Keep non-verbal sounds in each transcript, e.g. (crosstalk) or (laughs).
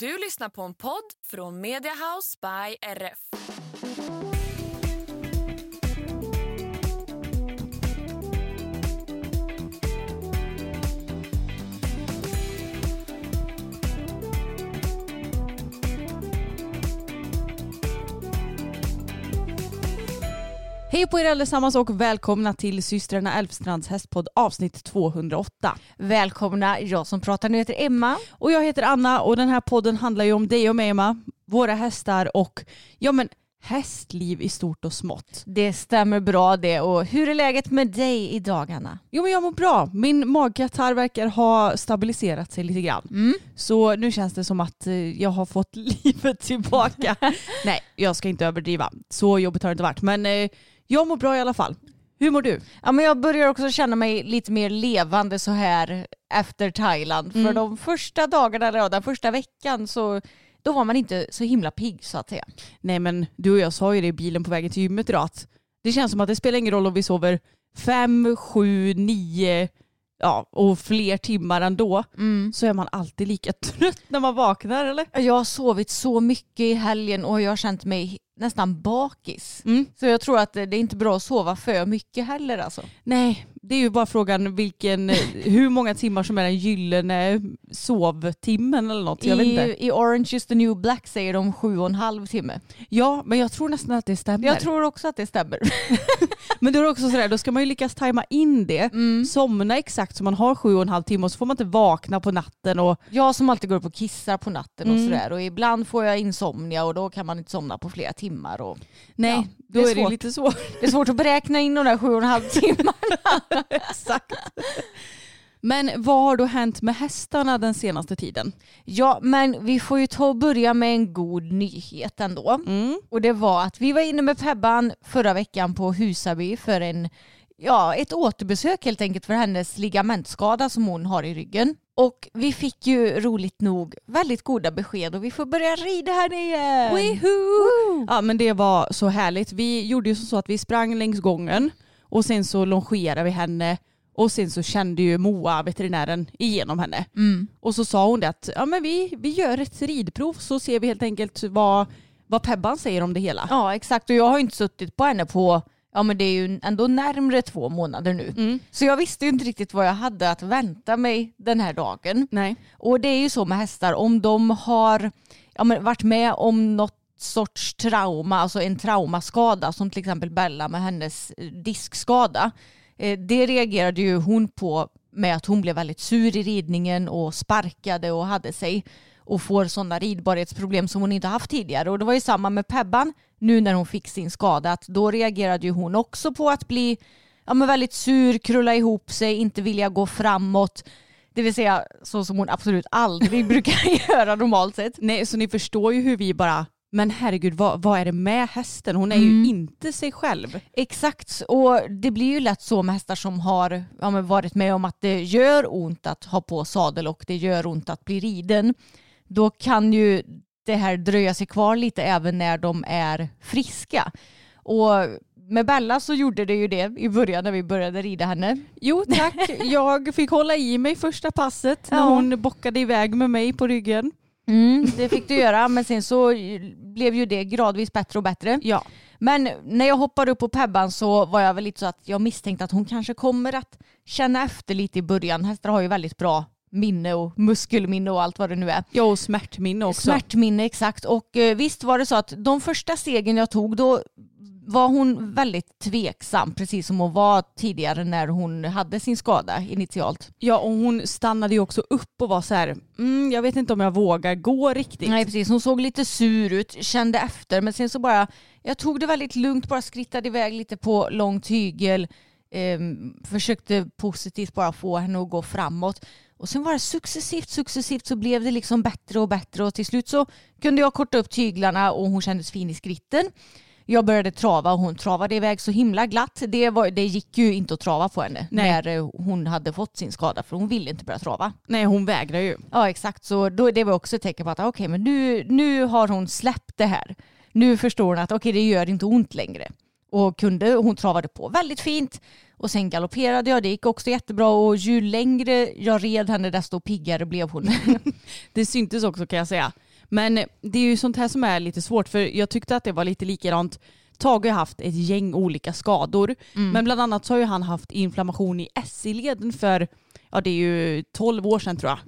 Du lyssnar på en podd från Mediahouse by RF. Hej på er allesammans och välkomna till systrarna Älvstrands hästpodd avsnitt 208. Välkomna, jag som pratar nu heter Emma. Och jag heter Anna och den här podden handlar ju om dig och mig Emma, våra hästar och ja men hästliv i stort och smått. Det stämmer bra det och hur är läget med dig idag Anna? Jo men jag mår bra. Min magkatarr verkar ha stabiliserat sig lite grann. Mm. Så nu känns det som att eh, jag har fått (laughs) livet tillbaka. (laughs) Nej, jag ska inte överdriva. Så jobbigt har det inte varit. Men eh, jag mår bra i alla fall. Hur mår du? Ja, men jag börjar också känna mig lite mer levande så här efter Thailand. För Mm. de första dagarna, eller den första veckan så då var man inte så himla pigg så att säga. Nej men du och jag sa ju det i bilen på vägen till gymmet idag att det känns som att det spelar ingen roll om vi sover fem, sju, nio ja, och fler timmar ändå så är man alltid lika (laughs) trött när man vaknar eller? Jag har sovit så mycket i helgen och jag har känt mig nästan bakis. Mm. Så jag tror att det är inte bra att sova för mycket heller alltså. Nej, det är ju bara frågan vilken, hur många timmar som är den gyllene sovtimmen eller något. Jag vet inte. I, I Orange is the new black säger de sju och en halv timme. Ja, men jag tror nästan att det stämmer. Jag tror också att det stämmer. (laughs) Men då är det också sådär, då ska man ju lyckas tajma in det, somna exakt så man har sju och en halv timme och så får man inte vakna på natten och Jag som alltid går upp och kissar på natten och Mm. sådär och ibland får jag insomnia och då kan man inte somna på flera timmar. Och nej, Ja, då det är är det lite svårt. det är svårt att beräkna in de där sju och en halv (laughs) timmarna. (laughs) Exakt. Men vad har då hänt med hästarna den senaste tiden? Ja, men vi får ju ta och börja med en god nyhet ändå. Mm. Och det var att vi var inne med Pebban förra veckan på Husaby för en, ja, ett återbesök helt enkelt för hennes ligamentskada som hon har i ryggen. Och vi fick ju roligt nog väldigt goda besked och vi får börja rida här igen. Woohoo! Ja men det var så härligt. Vi gjorde ju så att vi sprang längs gången och sen så longerade vi henne och sen så kände ju Moa, veterinären, igenom henne. Och så sa hon det att ja, men vi, vi gör ett ridprov så ser vi helt enkelt vad, vad Pebban säger om det hela. Ja exakt och jag har ju inte suttit på henne på Ja men det är ju ändå närmre två månader nu. Mm. Så jag visste ju inte riktigt vad jag hade att vänta mig den här dagen. Nej. Och det är ju så med hästar, om de har ja, men varit med om något sorts trauma, alltså en traumaskada som till exempel Bella med hennes eh, diskskada. Eh, det reagerade ju hon på med att hon blev väldigt sur i ridningen och sparkade och hade sig och får sådana ridbarhetsproblem som hon inte haft tidigare. Och det var ju samma med Pebban nu när hon fick sin skada, att då reagerade ju hon också på att bli ja, men väldigt sur, krulla ihop sig, inte vilja gå framåt. Det vill säga så som hon absolut aldrig brukar (laughs) göra normalt sett. Nej, så ni förstår ju hur vi bara, men herregud vad, vad är det med hästen? Hon är ju inte sig själv. Exakt, och det blir ju lätt så med hästar som har ja, varit med om att det gör ont att ha på sadel och det gör ont att bli riden. Då kan ju det här dröja sig kvar lite även när de är friska. Och med Bella så gjorde det ju det i början när vi började rida henne. Jo tack, (laughs) jag fick hålla i mig första passet när Ja. hon bockade iväg med mig på ryggen. Det fick du göra men sen så blev ju det gradvis bättre och bättre. Ja. Men när jag hoppade upp på Pebban så var jag väl lite så att jag misstänkte att hon kanske kommer att känna efter lite i början. Hästar har ju väldigt bra minne och muskelminne och allt vad det nu är. Ja och smärtminne också. Smärtminne exakt. Och eh, visst var det så att de första stegen jag tog då var hon väldigt tveksam, precis som hon var tidigare när hon hade sin skada initialt. Ja och hon stannade ju också upp och var så här, mm, jag vet inte om jag vågar gå riktigt. Nej precis, hon såg lite sur ut, kände efter men sen så bara, jag tog det väldigt lugnt, bara skrittade iväg lite på lång tygel, eh, försökte positivt bara få henne att gå framåt. Och sen var det successivt, successivt så blev det liksom bättre och bättre och till slut så kunde jag korta upp tyglarna och hon kändes fin i skritten. Jag började trava och hon travade iväg så himla glatt. Det, var, det gick ju inte att trava på henne Nej. när eh, hon hade fått sin skada för hon ville inte börja trava. Nej hon vägrar ju. Ja exakt, så då, det var också ett tecken på att okej men nu, nu har hon släppt det här. Nu förstår hon att okej det gör inte ont längre. Och kunde, hon travade på väldigt fint. Och sen galopperade jag, det gick också jättebra och ju längre jag red henne desto piggare blev hon. (laughs) Det syntes också kan jag säga. Men det är ju sånt här som är lite svårt för jag tyckte att det var lite likadant. Tage har haft ett gäng olika skador. Men bland annat så har ju han haft inflammation i SI-leden för, ja det är ju 12 år sedan tror jag.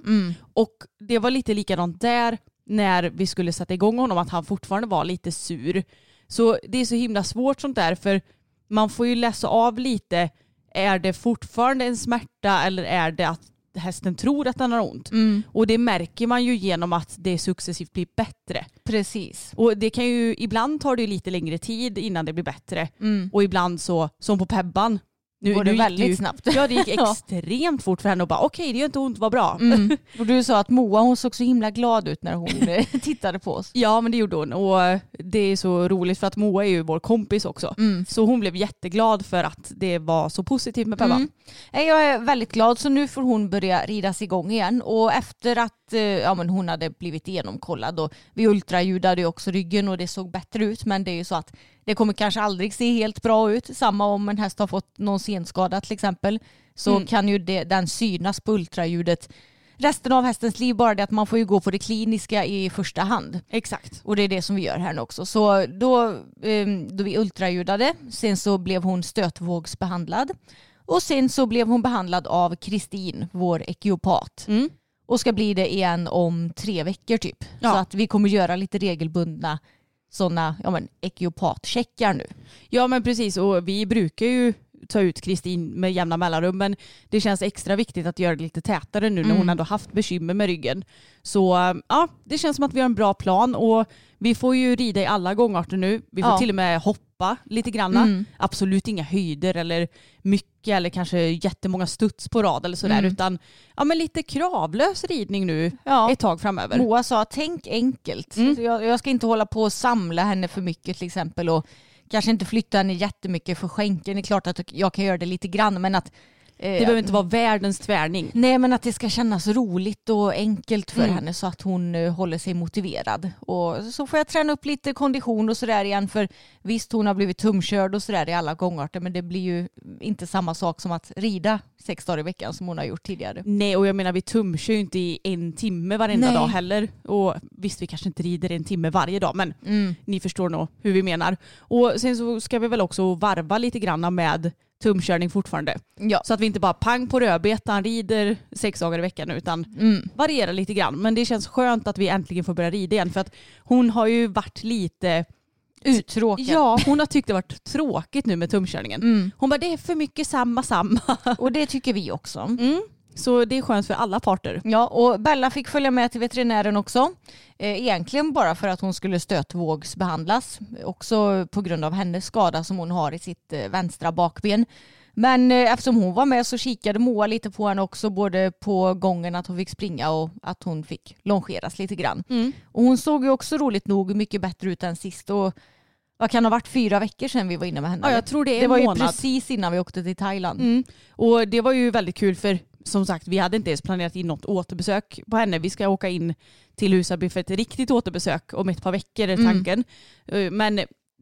Och det var lite likadant där när vi skulle sätta igång honom att han fortfarande var lite sur. Så det är så himla svårt sånt där för man får ju läsa av lite, är det fortfarande en smärta eller är det att hästen tror att den har ont? Och det märker man ju genom att det successivt blir bättre. Precis. Och det kan ju, ibland tar det lite längre tid innan det blir bättre. Och ibland så, som på Pebban. Nu, Går det nu väldigt ju, snabbt. Ja det gick (laughs) extremt fort för henne och bara okej det gör inte ont, vad bra. Mm. (laughs) Och du sa att Moa hon såg så himla glad ut när hon (laughs) eh, tittade på oss. Ja men det gjorde hon och det är så roligt för att Moa är ju vår kompis också. Så hon blev jätteglad för att det var så positivt med Pebban. Mm. Nej, Jag är väldigt glad så nu får hon börja ridas igång igen och efter att eh, ja, men hon hade blivit genomkollad och vi ultraljudade ju också ryggen och det såg bättre ut men det är ju så att det kommer kanske aldrig se helt bra ut. Samma om en häst har fått någon senskada till exempel så Mm. kan ju det, den synas på ultraljudet resten av hästens liv bara det att man får ju gå på det kliniska i första hand. Exakt. Och det är det som vi gör här nu också. Så då, eh, då vi ultraljudade, sen så blev hon stötvågsbehandlad. Och sen så blev hon behandlad av Kristin, vår ekiopat. Mm. Och ska bli det igen om tre veckor typ. Ja. Så att vi kommer göra lite regelbundna sådana ja, men, ekiopat-checkar nu. Ja men precis och vi brukar ju ta ut Kristin med jämna mellanrum men det känns extra viktigt att göra det lite tätare nu när hon ändå haft bekymmer med ryggen. Så äh, ja, det känns som att vi har en bra plan och vi får ju rida i alla gångarter nu. Vi får Ja. till och med hoppa lite granna. Absolut inga höjder eller mycket eller kanske jättemånga studs på rad eller sådär utan ja, men lite kravlös ridning nu Ja. ett tag framöver. Moa sa tänk enkelt. Så Jag, jag ska inte hålla på och samla henne för mycket till exempel och kanske inte flytta henne jättemycket för skänken. Det är klart att jag kan göra det lite grann men att det behöver inte vara världens tvärning. Nej men att det ska kännas roligt och enkelt för Mm. henne så att hon eh, håller sig motiverad. Och så får jag träna upp lite kondition och sådär igen för visst hon har blivit tumkörd och sådär i alla gångarter men det blir ju inte samma sak som att rida sex dagar i veckan som hon har gjort tidigare. Nej och jag menar vi tumkör ju inte i en timme varenda Nej. dag heller. Och visst vi kanske inte rider en timme varje dag men Mm. ni förstår nog hur vi menar. Och sen så ska vi väl också varva lite granna med tumkörning fortfarande. Ja. Så att vi inte bara pang på rödbetan rider sex dagar i veckan utan Mm. variera lite grann. Men det känns skönt att vi äntligen får börja rida igen för att hon har ju varit lite Uttråkad. Ja, hon har tyckt det varit tråkigt nu med tumkörningen. Mm. Hon bara det är för mycket samma samma. Och det tycker vi också. Mm. Så det är skönt för alla parter. Ja, och Bella fick följa med till veterinären också. Eh, Egentligen bara för att hon skulle stötvågsbehandlas. Också på grund av hennes skada som hon har i sitt eh, vänstra bakben. Men eh, eftersom hon var med så kikade Moa lite på henne också. Både på gången att hon fick springa och att hon fick longeras lite grann. Och hon såg ju också roligt nog mycket bättre ut än sist. Och vad kan det ha varit fyra veckor sedan vi var inne med henne? Ja, jag tror det är det en var ju månad. precis innan vi åkte till Thailand. Mm. Och det var ju väldigt kul för som sagt vi hade inte ens planerat in något återbesök på henne. Vi ska åka in till Husaby för ett riktigt återbesök om ett par veckor är tanken. Eh, Men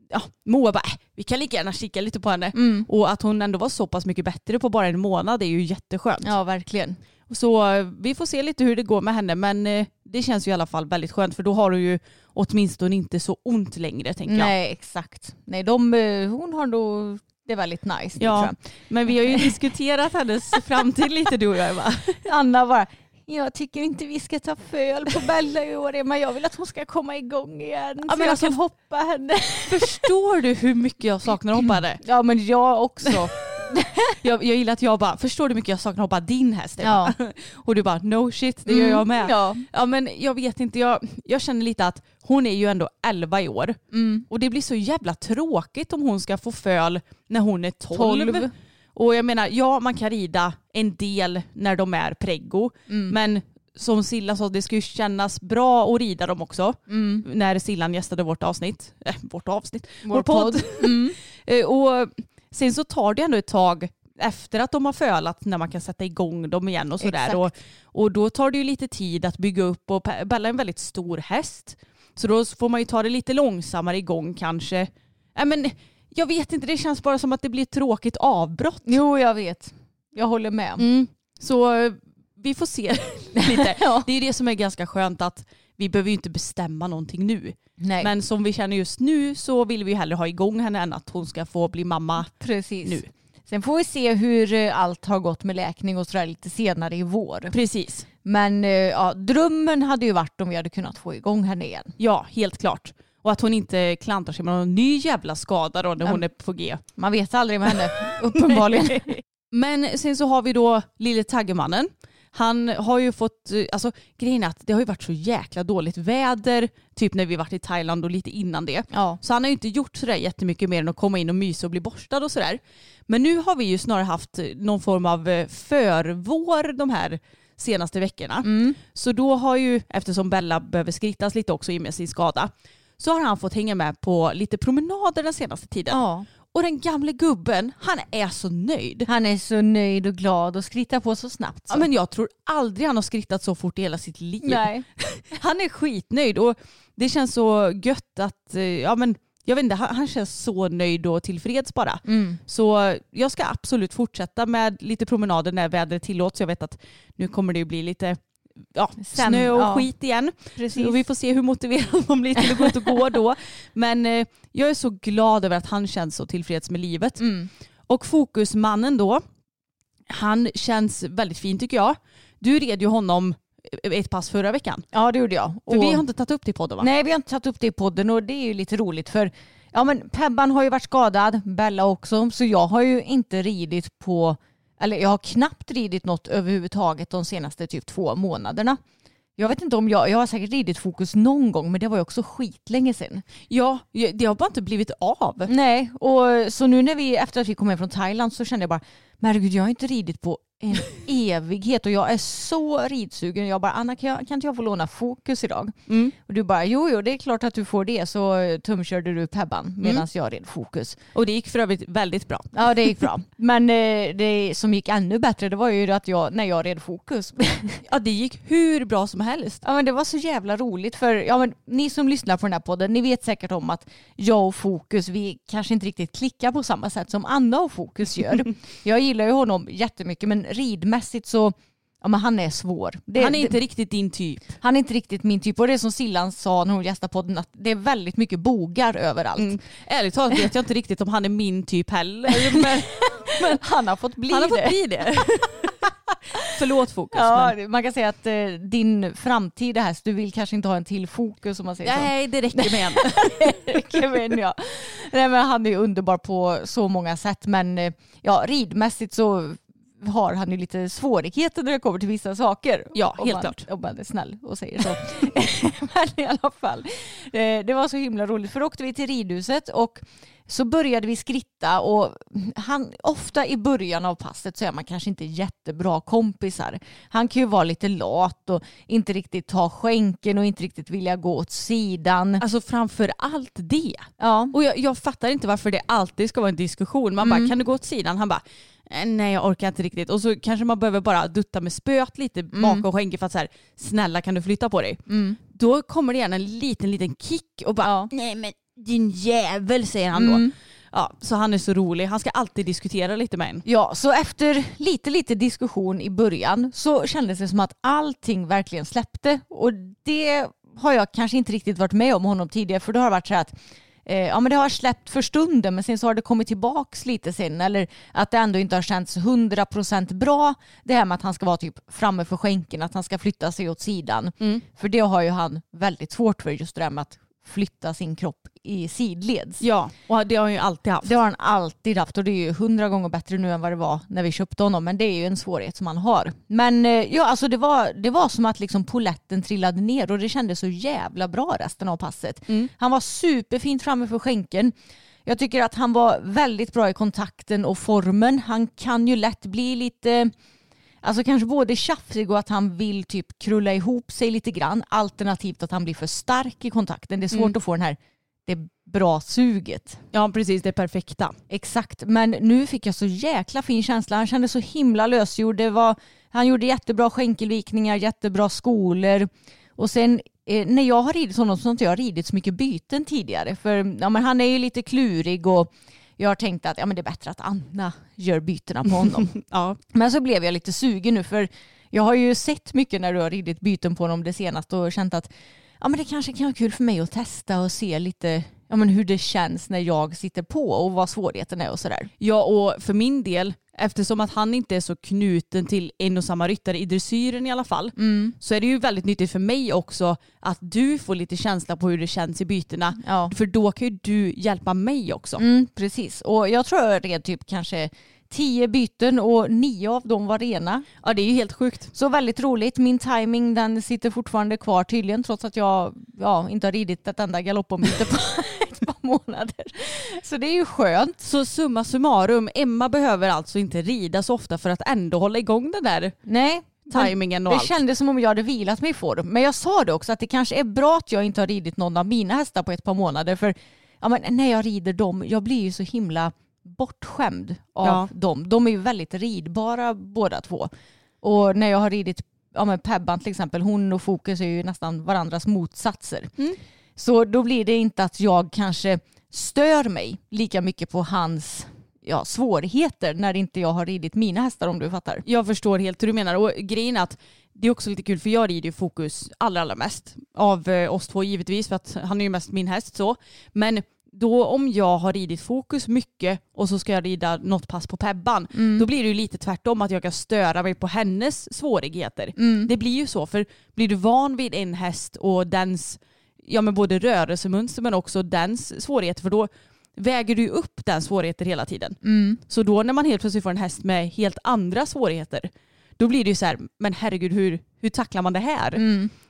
ja, Moa bara, äh, vi kan lika gärna kika lite på henne. Mm. Och att hon ändå var så pass mycket bättre på bara en månad är ju jätteskönt. Ja, verkligen. Så eh, vi får se lite hur det går med henne men eh, det känns ju i alla fall väldigt skönt för då har du ju åtminstone inte så ont längre tänker jag. Nej, exakt. Nej, de, hon har nog det är väldigt nice. Ja. Men vi har ju diskuterat hennes framtid lite du och jag Eva. Anna bara, jag tycker inte vi ska ta föl på Bella i år men jag vill att hon ska komma igång igen. Ja, så jag alltså- kan hoppa henne. Förstår du hur mycket jag saknar att hoppa henne? Ja men jag också. (laughs) Jag, jag gillar att jag bara, förstår du hur mycket jag saknar att hoppa din häst? Ja. (laughs) Och du bara, no shit, det gör jag med. Mm, Ja. Ja men jag vet inte, jag, jag känner lite att hon är ju ändå 11 i år. Mm. Och det blir så jävla tråkigt om hon ska få föl när hon är 12. 12. Och jag menar, ja man kan rida en del när de är preggo. Mm. Men som Silla sa, det ska ju kännas bra att rida dem också. Mm. När Sillan gästade vårt avsnitt. Äh, vårt avsnitt? Vår, Vår podd. podd. Mm. (laughs) Eh, och sen så tar det ändå ett tag efter att de har fölat när man kan sätta igång dem igen och sådär. Och, och då tar det ju lite tid att bygga upp och Bella är en väldigt stor häst. Så då får man ju ta det lite långsammare igång kanske. Äh, men, jag vet inte, det känns bara som att det blir ett tråkigt avbrott. Jo jag vet. Jag håller med. Mm. Så eh, vi får se (laughs) lite. (laughs) Ja. Det är det som är ganska skönt att vi behöver ju inte bestämma någonting nu. Nej. Men som vi känner just nu så vill vi hellre ha igång henne än att hon ska få bli mamma Precis. nu. Sen får vi se hur eh, allt har gått med läkning och sådär lite senare i vår. Precis. Men eh, ja, drömmen hade ju varit om vi hade kunnat få igång henne igen. Ja, helt klart. Och att hon inte klantar sig med någon ny jävla skada då när Ja. hon är på G. Man vet aldrig med henne, uppenbarligen. (laughs) (laughs) Men sen så har vi då lille Taggemannen. Han har ju fått, eh, alltså grejen är att det har ju varit så jäkla dåligt väder, typ när vi varit i Thailand och lite innan det. Ja. Så han har ju inte gjort sådär jättemycket mer än att komma in och mysa och bli borstad och sådär. Men nu har vi ju snarare haft någon form av eh, förvår de här senaste veckorna. Mm. Så då har ju, eftersom Bella behöver skrittas lite också i och med sin skada, så har han fått hänga med på lite promenader den senaste tiden. ja. Och den gamle gubben, han är så nöjd. Han är så nöjd och glad och skrittar på så snabbt. Så. Ja, men jag tror aldrig han har skrittat så fort i hela sitt liv. Nej. (laughs) Han är skitnöjd och det känns så gött att, eh, ja men jag vet inte, han, han känns så nöjd och tillfreds bara. Mm. Så jag ska absolut fortsätta med lite promenader när vädret tillåts. Jag vet att nu kommer det ju bli lite ja, Sen, snö och ja. skit igen. Precis. Och vi får se hur motiverad man blir till att gå ut och gå då. Men eh, jag är så glad över att han känns så tillfreds med livet. Mm. Och fokusmannen då, han känns väldigt fin tycker jag. Du red ju honom ett pass förra veckan. Ja det gjorde jag. För Och- vi har inte tagit upp det i podden va? Nej vi har inte tagit upp det i podden och det är ju lite roligt för ja men Pebban har ju varit skadad, Bella också, så jag har ju inte ridit på, eller jag har knappt ridit något överhuvudtaget de senaste typ två månaderna. Jag vet inte om jag, jag har säkert ridit fokus någon gång men det var ju också skitlänge sedan. Ja, det har bara inte blivit av. Nej, och så nu när vi, efter att vi kom hem från Thailand så kände jag bara, men herregud jag har inte ridit på en evighet och jag är så ridsugen. Jag bara, Anna kan, jag, kan inte jag få låna fokus idag? Mm. Och du bara, jo jo det är klart att du får det. Så tumkörde du Pebban medan Mm. jag red fokus. Och det gick för övrigt väldigt bra. Ja det gick bra. Men eh, det som gick ännu bättre det var ju att jag, när jag red fokus. Ja, det gick hur bra som helst. Ja men det var så jävla roligt för ja, men, ni som lyssnar på den här podden ni vet säkert om att jag och Fokus vi kanske inte riktigt klickar på samma sätt som Anna och Fokus gör. (laughs) jag gillar ju honom jättemycket men ridmässigt så ja, men han är svår. Det, Han är inte det, riktigt din typ. han är inte riktigt min typ och det är som Sillan sa när hon gästade podden att det är väldigt mycket bogar överallt. Mm. Ärligt talat vet jag inte riktigt om han är min typ heller. (laughs) Men Men han har fått bli han har det. fått bli det. (laughs) Förlåt Fokus. Ja, men... man kan säga att eh, din framtida häst, du vill kanske inte ha en till fokus om man säger så. Nej, det räcker med en. (laughs) Kevin, ja. Nej, men han är underbar på så många sätt men eh, ja, ridmässigt så har han ju lite svårigheter när det kommer till vissa saker. Ja, helt man, klart. Om man är snäll och säger så. (laughs) men i alla fall, eh, det var så himla roligt för då åkte vi till ridhuset och så började vi skritta och han, ofta i början av passet så är man kanske inte jättebra kompisar. Han kan ju vara lite lat och inte riktigt ta skänken och inte riktigt vilja gå åt sidan. Alltså framför allt det. Ja. Och jag, jag fattar inte varför det alltid ska vara en diskussion. Man Mm. bara, kan du gå åt sidan? Han bara, "Eh, nej jag orkar inte riktigt. Och så kanske man behöver bara dutta med spöet lite bakom skänken för att så här, snälla kan du flytta på dig? Mm. Då kommer det gärna en liten, liten kick och bara, Ja. nej men din jävel säger han då. Mm. Ja, så han är så rolig. Han ska alltid diskutera lite med en. Ja, så efter lite, lite diskussion i början så kändes det som att allting verkligen släppte. Och det har jag kanske inte riktigt varit med om honom tidigare för då har det varit så här att eh, ja, men det har släppt för stunden men sen så har det kommit tillbaks lite sen. Eller att det ändå inte har känts 100% bra det här med att han ska vara typ framme för skänken, att han ska flytta sig åt sidan. För det har ju han väldigt svårt för just det där med att flytta sin kropp i sidleds. Ja, och det har han ju alltid haft. Det har han alltid haft och det är ju hundra gånger bättre nu än vad det var när vi köpte honom. Men det är ju en svårighet som han har. Men eh, ja, alltså det var, det var som att liksom poletten trillade ner och det kändes så jävla bra resten av passet. Han var superfint framme för skänken. Jag tycker att han var väldigt bra i kontakten och formen. Han kan ju lätt bli lite Alltså kanske både tjafsig och att han vill typ krulla ihop sig lite grann. Alternativt att han blir för stark i kontakten. Det är svårt att få den här, det bra suget. Ja precis, det perfekta. Exakt, men nu fick jag så jäkla fin känsla. Han kände så himla lösgjord. Det var, han gjorde jättebra skänkelvikningar, jättebra skolor. Och sen eh, när jag har ridit honom så har inte jag ridit så mycket byten tidigare. För ja, men han är ju lite klurig och jag har tänkt att ja, men det är bättre att Anna gör bytena på honom. (laughs) Ja. Men så blev jag lite sugen nu för jag har ju sett mycket när du har ridit byten på honom det senaste och känt att ja, men det kanske kan vara kul för mig att testa och se lite ja, men hur det känns när jag sitter på och vad svårigheten är och sådär. Ja och för min del, eftersom att han inte är så knuten till en och samma ryttare i dressyren i alla fall, så är det ju väldigt nyttigt för mig också att du får lite känsla på hur det känns i bytena. Ja. För då kan ju du hjälpa mig också. Mm, precis, och jag tror jag red typ kanske tio byten och nio av dem var rena. Ja det är ju helt sjukt. Så väldigt roligt. Min timing den sitter fortfarande kvar tydligen trots att jag ja, inte har ridit ett enda galoppombyte på (laughs) ett par månader. Så det är ju skönt. Så summa summarum, Emma behöver alltså inte rida så ofta för att ändå hålla igång den där Nej, tajmingen och det allt. kändes som om jag hade vilat mig i form. Men jag sa det också att det kanske är bra att jag inte har ridit någon av mina hästar på ett par månader. För ja, men när jag rider dem, jag blir ju så himla bortskämd av Ja. dem. De är ju väldigt ridbara båda två. Och när jag har ridit ja, men Pebban till exempel, hon och Fokus är ju nästan varandras motsatser. Mm. Så då blir det inte att jag kanske stör mig lika mycket på hans ja, svårigheter när inte jag har ridit mina hästar om du fattar. Jag förstår helt hur du menar och grejen är att det är också lite kul för jag rider ju fokus allra, allra mest av eh, oss två givetvis för att han är ju mest min häst så. Men då om jag har ridit fokus mycket och så ska jag rida något pass på Pebban då blir det ju lite tvärtom att jag kan störa mig på hennes svårigheter. Det blir ju så för blir du van vid en häst och dens ja, men både rörelsemönster men också dens svårigheter för då väger du upp den svårigheter hela tiden. Så då när man helt plötsligt får en häst med helt andra svårigheter då blir det ju så här, men herregud hur, hur tacklar man det här?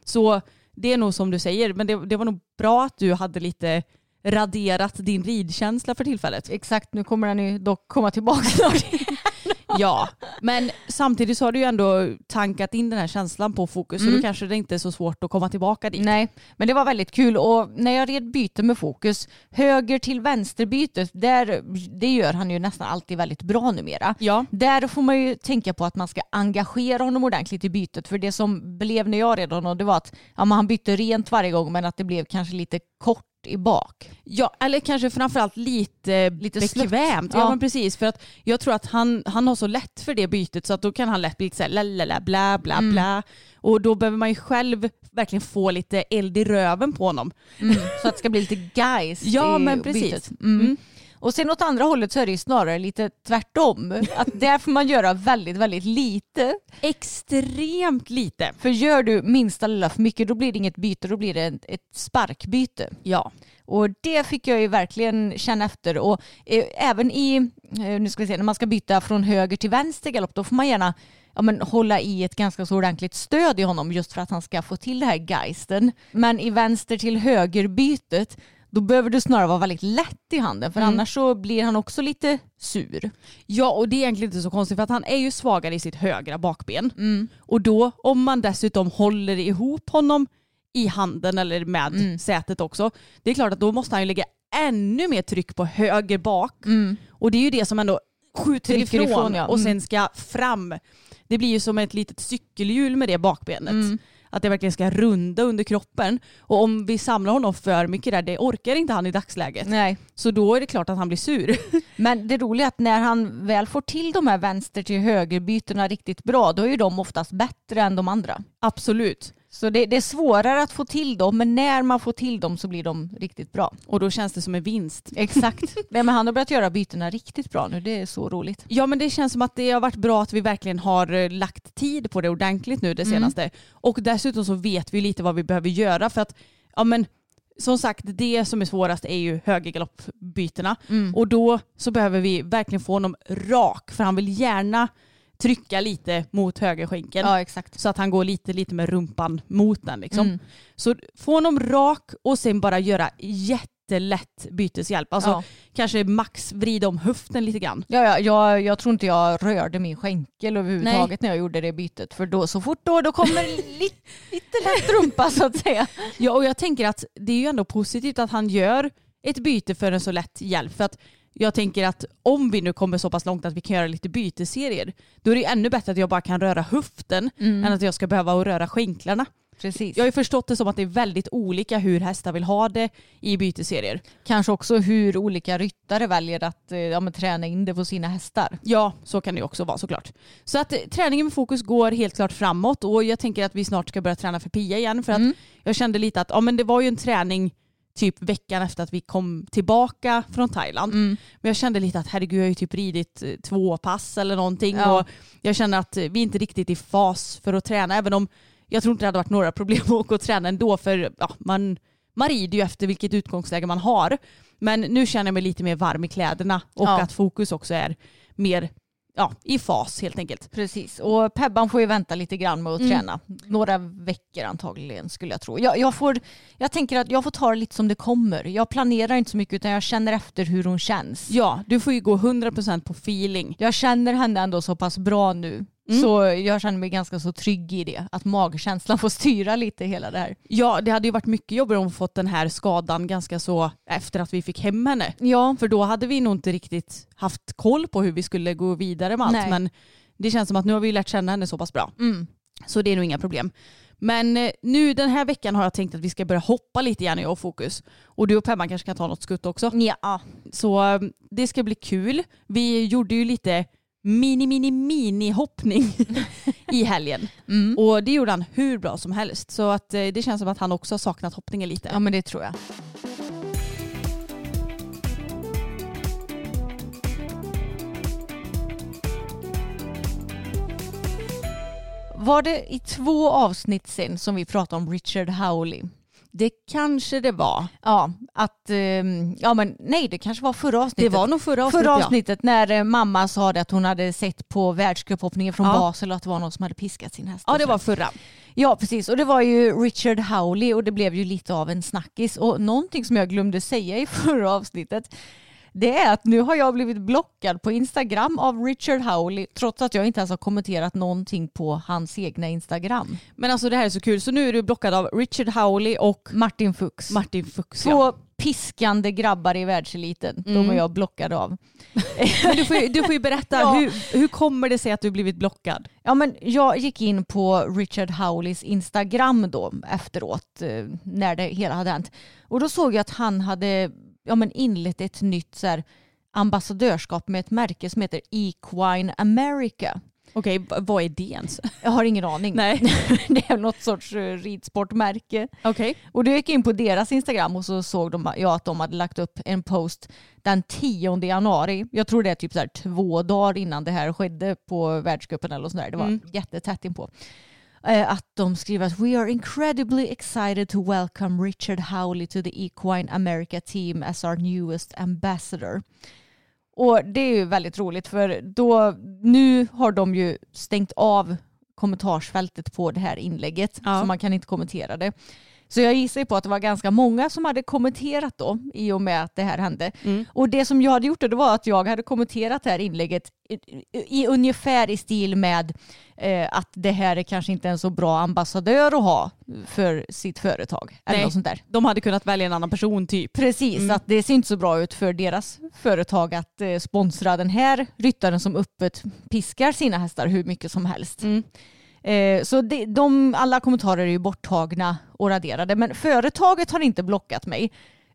Så det är nog som du säger, men det, det var nog bra att du hade lite raderat din ridkänsla för tillfället. Exakt, nu kommer den ju dock komma tillbaka snart. (laughs) Ja, men samtidigt så har du ju ändå tankat in den här känslan på fokus så då kanske det inte är så svårt att komma tillbaka dit. Nej, men det var väldigt kul och när jag red byte med fokus, höger till vänster bytet, där, det gör han ju nästan alltid väldigt bra numera. Ja. Där får man ju tänka på att man ska engagera honom ordentligt i bytet för det som blev när jag red honom det var att ja, han bytte rent varje gång men att det blev kanske lite kort i bak. Ja, eller kanske framförallt lite, Lite bekvämt. Ja. Ja. men precis. För att jag tror att han, han har så lätt för det bytet så att då kan han lätt bli lite såhär lalala, bla bla Mm. bla. Och då behöver man ju själv verkligen få lite eld i röven på honom. Så att det ska bli lite guys Ja, i men precis. bytet. Mm. Och sen åt andra hållet så är det ju snarare lite tvärtom. Att där får man göra väldigt, väldigt lite. Extremt lite. För gör du minsta lilla för mycket då blir det inget byte, då blir det ett, sparkbyte. Ja. Och det fick jag ju verkligen känna efter. Och eh, även i, eh, nu ska vi se, när man ska byta från höger till vänster galopp då får man gärna ja, men, hålla i ett ganska så ordentligt stöd i honom just för att han ska få till det här geisten. Men i vänster till höger bytet då behöver du snarare vara väldigt lätt i handen för annars så blir han också lite sur. Ja och det är egentligen inte så konstigt för att han är ju svagare i sitt högra bakben. Mm. Och då om man dessutom håller ihop honom i handen eller med Mm. sätet också. Det är klart att då måste han ju lägga ännu mer tryck på höger bak. Och det är ju det som ändå skjuter Mm. Ifrån, ifrån, ja. och Mm. sen ska fram. Det blir ju som ett litet cykelhjul med det bakbenet. Att det verkligen ska runda under kroppen. Och om vi samlar honom för mycket där, det orkar inte han i dagsläget. Nej. Så då är det klart att han blir sur. (laughs) Men det roliga är att när han väl får till de här vänster till högerbytena riktigt bra då är ju de oftast bättre än de andra. Absolut. Så det, det är svårare att få till dem, men när man får till dem så blir de riktigt bra. Och då känns det som en vinst. Exakt. (laughs) Nej, men han har börjat göra bytena riktigt bra nu, det är så roligt. Ja men det känns som att det har varit bra att vi verkligen har eh, lagt tid på det ordentligt nu det senaste. Och dessutom så vet vi lite vad vi behöver göra för att ja men som sagt det som är svårast är ju högergaloppbytena och då så behöver vi verkligen få honom rak för han vill gärna trycka lite mot högerskänken Ja, exakt. så att han går lite, lite med rumpan mot den. Liksom. Så få honom rak och sen bara göra jättelätt byteshjälp. Alltså Ja. kanske max vrida om höften lite grann. Ja, ja, jag, jag tror inte jag rörde min skänkel överhuvudtaget när jag gjorde det bytet. För då, så fort då, då kommer (laughs) lite, lite lätt rumpa så att säga. Ja, och jag tänker att det är ju ändå positivt att han gör ett byte för en så lätt hjälp. För att jag tänker att om vi nu kommer så pass långt att vi kan göra lite byteserier, då är det ju ännu bättre att jag bara kan röra höften än att jag ska behöva röra skänklarna. Precis. Jag har ju förstått det som att det är väldigt olika hur hästar vill ha det i byteserier. Kanske också hur olika ryttare väljer att eh, ja, träna in det på sina hästar. Ja, så kan det ju också vara såklart. Så att eh, träningen med fokus går helt klart framåt och jag tänker att vi snart ska börja träna för Pia igen för att jag kände lite att ja, men det var ju en träning typ veckan efter att vi kom tillbaka från Thailand. Men jag kände lite att herregud jag har ju typ ridit eh, två pass eller någonting Ja. och jag känner att eh, vi är inte riktigt i fas för att träna även om jag tror inte det hade varit några (laughs) problem att åka och träna ändå för ja, man, man rider ju efter vilket utgångsläge man har. Men nu känner jag mig lite mer varm i kläderna och Ja. att fokus också är mer ja, i fas helt enkelt. Precis, och Pebban får ju vänta lite grann med att träna. Några veckor antagligen skulle jag tro. Jag, jag, får, jag tänker att jag får ta det lite som det kommer. Jag planerar inte så mycket utan jag känner efter hur hon känns. Ja, du får ju gå 100% på feeling. Jag känner henne ändå så pass bra nu. Så jag känner mig ganska så trygg i det. Att magkänslan får styra lite hela det här. Ja, det hade ju varit mycket jobbigare om hon fått den här skadan ganska så efter att vi fick hem henne. Ja, För då hade vi nog inte riktigt haft koll på hur vi skulle gå vidare med allt. Nej. Men det känns som att nu har vi lärt känna henne så pass bra. Mm. Så det är nog inga problem. Men eh, nu den här veckan har jag tänkt att vi ska börja hoppa lite grann jag och Fokus. Och du och Pemman kanske kan ta något skutt också. ja. Så eh, det ska bli kul. Vi gjorde ju lite mini, mini, mini hoppning (laughs) i helgen. Och det gjorde han hur bra som helst. Så att eh, det känns som att han också har saknat hoppningen lite. ja men det tror jag. Var det i två avsnitt sen som vi pratade om Richard Howley? Det kanske det var. Ja, att, ehm, ja men nej det kanske var förra avsnittet. Det var nog förra avsnittet. Förra ja. avsnittet när eh, mamma sa det att hon hade sett på världscuphoppningen från Ja. Basel och att det var någon som hade piskat sin häst. Ja, det var förra. Ja precis och det var ju Richard Howley och det blev ju lite av en snackis och någonting som jag glömde säga i (laughs) förra avsnittet det är att nu har jag blivit blockad på Instagram av Richard Howley trots att jag inte ens har kommenterat någonting på hans egna Instagram. Men alltså det här är så kul. Så nu är du blockad av Richard Howley och Martin Fuchs. Martin Fuchs. Två Ja. piskande grabbar i världseliten. De är jag blockad av. (laughs) Men du, får ju, du får ju berätta, (laughs) Ja. hur, hur kommer det sig att du blivit blockad? Ja, men jag gick in på Richard Howleys Instagram då efteråt eh, när det hela hade hänt. Och då såg jag att han hade ja, men inlett ett nytt så här, ambassadörskap med ett märke som heter Equine America. Okej, vad är det ens? (laughs) Jag har ingen aning. Nej. (laughs) det är något sorts eh, ridsportmärke. Okej. Och då gick jag in på deras Instagram och så såg de, jag att de hade lagt upp en post den 10 januari. Jag tror det är typ så två dagar innan det här skedde på världscupen eller sådär. Det var Mm. jättetätt inpå. Eh, Att de skriver att we are incredibly excited to welcome Richard Howley to the Equine America team as our newest ambassador. Och det är ju väldigt roligt för då, nu har de ju stängt av kommentarsfältet på det här inlägget Ja. så man kan inte kommentera det. Så jag gissar ju på att det var ganska många som hade kommenterat då i och med att det här hände. Mm. Och det som jag hade gjort då, det var att jag hade kommenterat det här inlägget i, i, i ungefär i stil med eh, att det här är kanske inte en så bra ambassadör att ha för sitt företag. Eller Nej. något sånt där. De hade kunnat välja en annan person typ. Precis, att det ser inte så bra ut för deras företag att eh, sponsra den här ryttaren som öppet piskar sina hästar hur mycket som helst. Mm. Eh, så det, de, alla kommentarer är ju borttagna och raderade. Men företaget har inte blockat mig.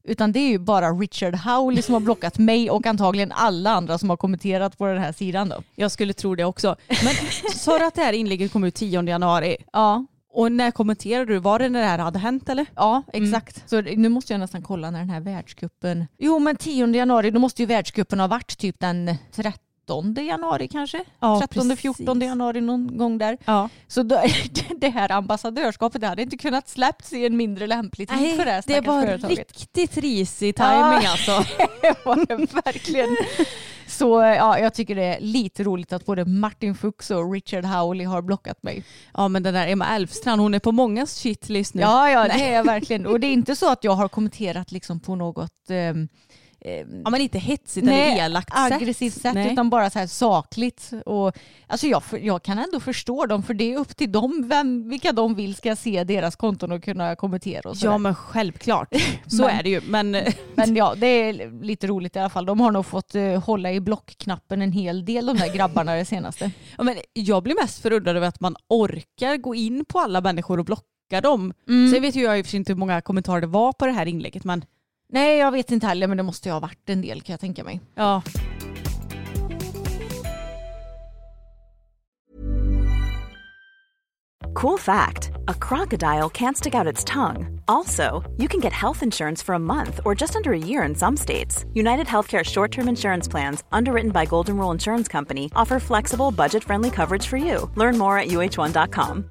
Utan det är ju bara Richard Howley som har blockat mig och antagligen alla andra som har kommenterat på den här sidan då. Jag skulle tro det också. Men (laughs) sa du att det här inlägget kom ut 10 januari? Ja, Och när kommenterade du? Var det när det här hade hänt eller? Ja, exakt. Så nu måste jag nästan kolla när den här världskuppen... Jo, men 10 januari, då måste ju världskuppen ha varit typ den 13 januari kanske? Ja, 13, 14 precis. januari någon gång där. Ja. Så då, (laughs) det här ambassadörskapet det hade inte kunnat släppts i en mindre lämplig tid för det här det var företaget. riktigt risig timing Ja. (laughs) alltså. Det var det verkligen. (laughs) Så ja, jag tycker det är lite roligt att både Martin Fuchs och Richard Howley har blockat mig. Ja men den där Emma Elfstrand hon är på många shitlist nu. Ja, ja, det är jag verkligen. Och det är inte så att jag har kommenterat liksom på något ehm, ehm, Ja men inte hetsigt Nej, eller elakt aggressivt sätt Nej. utan bara så här sakligt. Och, alltså jag, jag kan ändå förstå dem för det är upp till dem vem, vilka de vill ska se deras konton och kunna kommentera och Ja sådär. men självklart. (laughs) Så Men- är det ju. Men Men ja, det är lite roligt i alla fall. De har nog fått eh, hålla i blockknappen en hel del de där grabbarna det senaste. Ja, men jag blir mest förundrad över att man orkar gå in på alla människor och blocka dem. Mm. Sen vet ju jag i och för sig inte hur många kommentarer det var på det här inlägget men Nej, jag vet inte heller men det måste ju ha varit en del kan jag tänka mig. ja. Cool fact a crocodile can't stick out its tongue. Also, you can get health insurance for a month or just under a year in some states. United Healthcare short term insurance plans, underwritten by Golden Rule Insurance Company, offer flexible, budget friendly coverage for you. Learn more at uh1.com.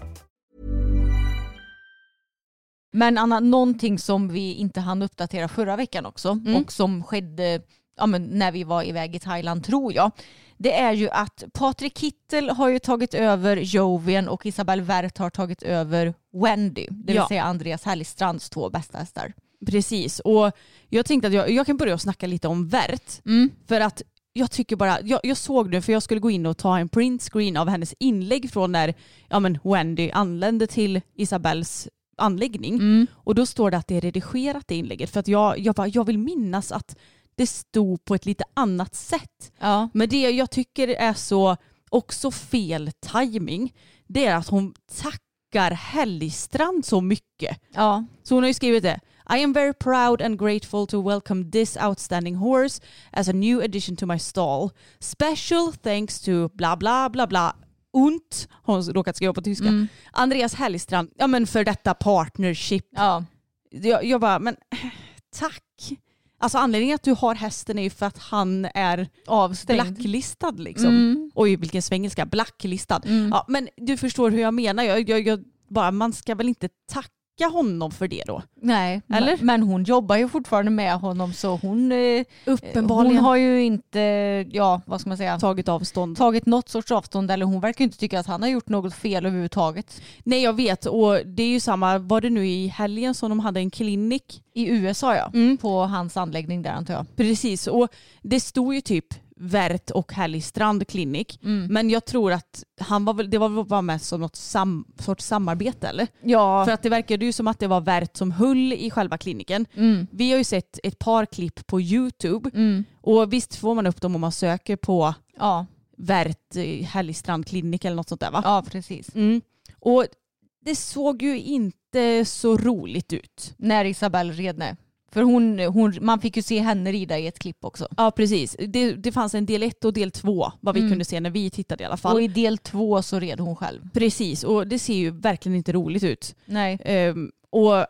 Men Anna, någonting som vi inte hann uppdatera förra veckan också och som skedde ja, men när vi var iväg i Thailand tror jag. Det är ju att Patrik Kittel har ju tagit över Jovian och Isabelle Wert har tagit över Wendy. Det vill Ja. säga Andreas Hellstrands två bästa hästar. Precis, och jag tänkte att jag, jag kan börja och snacka lite om Vert. För att jag tycker bara, jag, jag såg nu för jag skulle gå in och ta en printscreen av hennes inlägg från när ja, men Wendy anlände till Isabells anläggning. Och då står det att det är redigerat det inlägget. För att jag, jag, bara, jag vill minnas att det stod på ett lite annat sätt. Ja. Men det jag tycker är så också fel timing det är att hon tackar Helgstrand så mycket. Ja. Så hon har ju skrivit det. I am very proud and grateful to welcome this outstanding horse as a new addition to my stall. Special thanks to bla bla bla bla und, har hon råkat skriva på tyska. Andreas Hellstrand, ja men för detta partnership. ja. Jag, jag bara, men tack. Alltså anledningen att du har hästen är ju för att han är Avstängd. blacklistad liksom. Mm. Oj vilken svengelska, blacklistad. Ja, men du förstår hur jag menar. Jag, jag, jag, bara, man ska väl inte tacka honom för det då? Nej, Eller? men hon jobbar ju fortfarande med honom så hon, eh, Uppenbarligen hon har ju inte, ja vad ska man säga, tagit avstånd. tagit något sorts avstånd eller hon verkar inte tycka att han har gjort något fel överhuvudtaget. Nej jag vet och det är ju samma, var det nu i helgen som de hade en klinik? I USA ja, Mm. på hans anläggning där antar jag. Precis och det stod ju typ Vert och Helgstrand klinik. Men jag tror att han var väl, det var väl mest som något sam, sorts samarbete eller? Ja, För att det verkade ju som att det var Vert som höll i själva kliniken. mm. Vi har ju sett ett par klipp på YouTube Mm. och visst får man upp dem om man söker på ja, Vert eh, Helgstrand klinik eller något sånt där va? ja precis. Mm. Och det såg ju inte så roligt ut. När Isabelle red nej. För hon, hon, man fick ju se henne rida i ett klipp också. Ja precis. Det, det fanns en del ett och del två vad vi Mm. kunde se när vi tittade i alla fall. Och i del två så red hon själv. Precis och det ser ju verkligen inte roligt ut. Nej. Ehm, och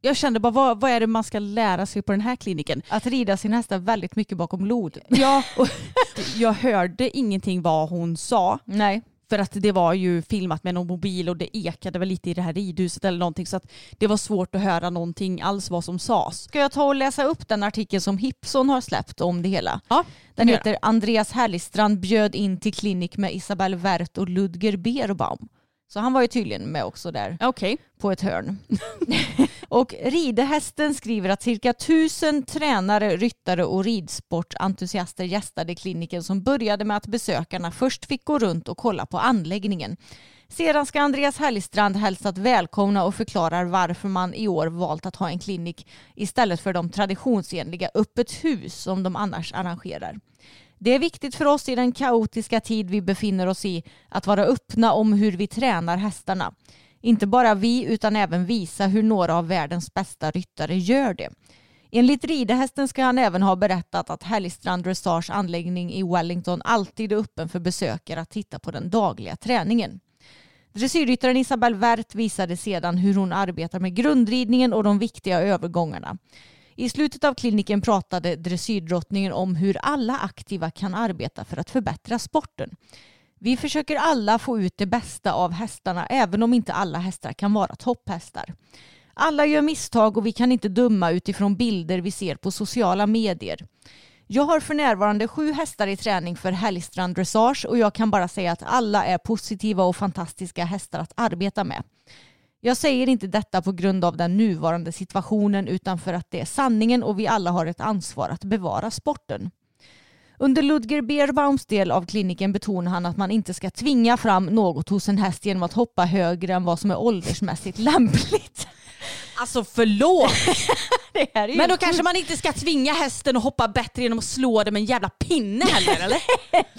jag kände bara vad, vad är det man ska lära sig på den här kliniken? Att rida sin häst väldigt mycket bakom lod. Ja, och (laughs) jag hörde ingenting vad hon sa. Nej. För att det var ju filmat med någon mobil och det ekade väl lite i det här ridhuset eller någonting så att det var svårt att höra någonting alls vad som sades. Ska jag ta och läsa upp den artikel som Hipson har släppt om det hela? Ja, Den heter Andreas Hellstrand bjöd in till klinik med Isabelle Wert och Ludger Beerbaum. Så han var ju tydligen med också där Okej. på ett hörn. (laughs) och ridhästen skriver att cirka tusen tränare, ryttare och ridsportentusiaster gästade kliniken som började med att besökarna först fick gå runt och kolla på anläggningen. Sedan ska Andreas Hellstrand hälsat välkomna och förklarar varför man i år valt att ha en klinik istället för de traditionsenliga öppet hus som de annars arrangerar. Det är viktigt för oss i den kaotiska tid vi befinner oss i att vara öppna om hur vi tränar hästarna. Inte bara vi utan även visa hur några av världens bästa ryttare gör det. Enligt ridhästen ska han även ha berättat att Helgstrand Dressage anläggning i Wellington alltid är öppen för besökare att titta på den dagliga träningen. Dressyrryttaren Isabelle Wert visade sedan hur hon arbetar med grundridningen och de viktiga övergångarna. I slutet av kliniken pratade dressyrdrottningen om hur alla aktiva kan arbeta för att förbättra sporten. Vi försöker alla få ut det bästa av hästarna även om inte alla hästar kan vara topphästar. Alla gör misstag och vi kan inte döma utifrån bilder vi ser på sociala medier. Jag har för närvarande sju hästar i träning för Hellstrand Dressage och jag kan bara säga att alla är positiva och fantastiska hästar att arbeta med. Jag säger inte detta på grund av den nuvarande situationen utan för att det är sanningen och vi alla har ett ansvar att bevara sporten. Under Ludger Beerbaums del av kliniken betonar han att man inte ska tvinga fram något hos en häst genom att hoppa högre än vad som är åldersmässigt (laughs) lämpligt. Alltså förlåt! (laughs) Men då kanske man inte ska tvinga hästen att hoppa bättre genom att slå det med en jävla pinne heller eller?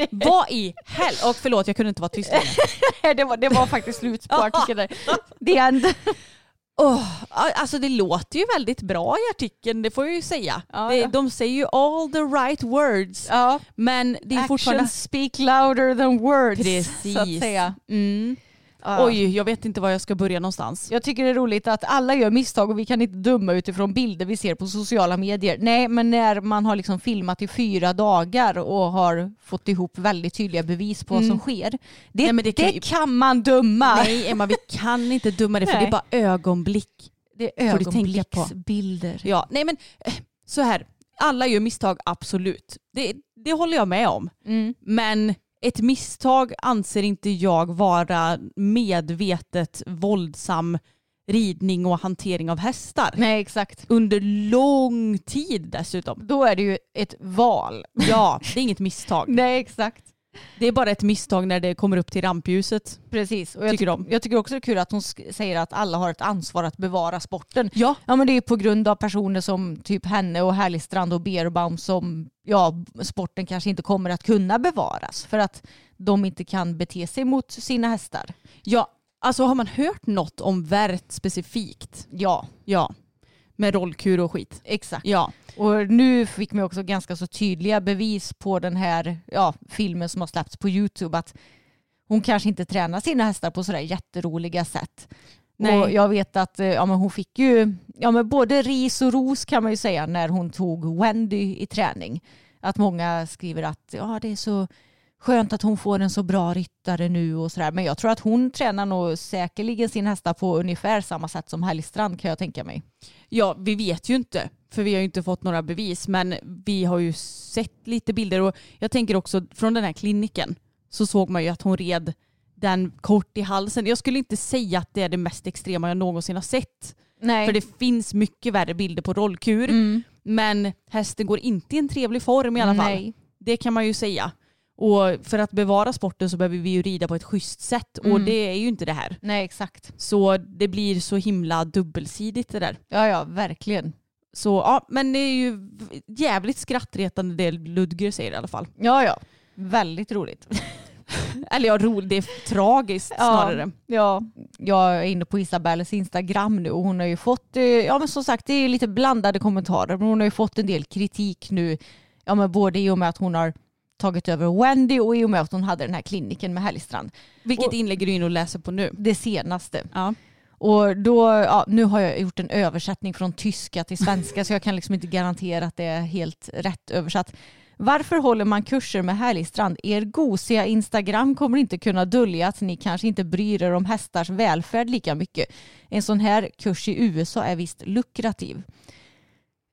(laughs) Vad i hell... Och förlåt jag kunde inte vara tyst (laughs) det, var, det var faktiskt slut på artikeln där. The end. Oh, alltså det låter ju väldigt bra i artikeln, det får jag ju säga. Ja, det, ja. De säger ju all the right words. Ja. Men det är fortfarande... Actions speak louder than words. Precis. Så att säga. Mm. Ja. Oj, jag vet inte var jag ska börja någonstans. Jag tycker det är roligt att alla gör misstag och vi kan inte döma utifrån bilder vi ser på sociala medier. Nej, men när man har liksom filmat i fyra dagar och har fått ihop väldigt tydliga bevis på vad som sker. Det, Nej, men det det, kan kan, ju- man döma. Nej Emma, vi kan inte döma det för Nej. det är bara ögonblick. det är ögonblicksbilder. Ja, nej men eh, så här, alla gör misstag absolut. Det, det håller jag med om. Mm. Men ett misstag anser inte jag vara medvetet våldsam ridning och hantering av hästar. Nej, exakt. Under lång tid dessutom. Då är det ju ett val. Ja, det är inget misstag. (laughs) Nej, exakt. Det är bara ett misstag när det kommer upp till rampljuset. Precis. Och jag, Tycker ty- de. jag tycker också det är kul att hon säger att alla har ett ansvar att bevara sporten. Ja, Ja men det är på grund av personer som typ henne och Härligstrand och Beerbaum som ja, sporten kanske inte kommer att kunna bevaras för att de inte kan bete sig mot sina hästar. ja, alltså har man hört något om värt specifikt? Ja, Ja, med rollkur och skit. exakt. Ja, Och nu fick man också ganska så tydliga bevis på den här ja, filmen som har släppts på YouTube att hon kanske inte tränar sina hästar på sådär jätteroliga sätt. Nej. Och jag vet att eh, ja, men hon fick ju ja, men både ris och ros kan man ju säga när hon tog Wendy i träning. Att många skriver att ja, det är så skönt att hon får en så bra ryttare nu och sådär. Men jag tror att hon tränar nog säkerligen sin hästar på ungefär samma sätt som Hellstrand kan jag tänka mig. Ja, vi vet ju inte. För vi har ju inte fått några bevis. Men vi har ju sett lite bilder. Och jag tänker också från den här kliniken så såg man ju att hon red den kort i halsen. Jag skulle inte säga att det är det mest extrema jag någonsin har sett. Nej. För det finns mycket värre bilder på rollkur. Mm. Men hästen går inte i en trevlig form i alla fall. Nej. Det kan man ju säga. Och för att bevara sporten så behöver vi ju rida på ett schysst sätt. Och Mm. det är ju inte det här. Nej, exakt. Så det blir så himla dubbelsidigt det där. Ja, ja, verkligen. Så ja, men det är ju jävligt skrattretande det Ludger säger i alla fall. Ja, ja. Väldigt roligt. (laughs) Eller ja, roligt, det är tragiskt snarare. Ja, jag är inne på Isabelles Instagram nu och hon har ju fått, eh, ja men som sagt det är lite blandade kommentarer men hon har ju fått en del kritik nu, ja men både i och med att hon har tagit över Wendy och i och med att hon hade den här kliniken med Hellstrand. Vilket Och- inlägg är du in och läser på nu? Det senaste. Ja. Och då, ja, nu har jag gjort en översättning från tyska till svenska så jag kan liksom inte garantera att det är helt rätt översatt. Varför håller man kurser med Härligstrand? Er gosiga Instagram kommer inte kunna dölja att ni kanske inte bryr er om hästars välfärd lika mycket. En sån här kurs i USA är visst lukrativ.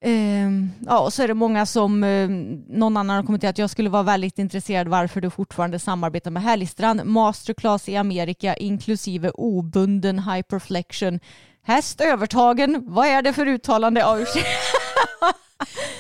Ehm, ja, och så är det många som, eh, någon annan har kommenterat att jag skulle vara väldigt intresserad varför du fortfarande samarbetar med Härligstrand. Masterclass i Amerika inklusive obunden hyperflexion. Häst övertagen, vad är det för uttalande? Ja. (laughs)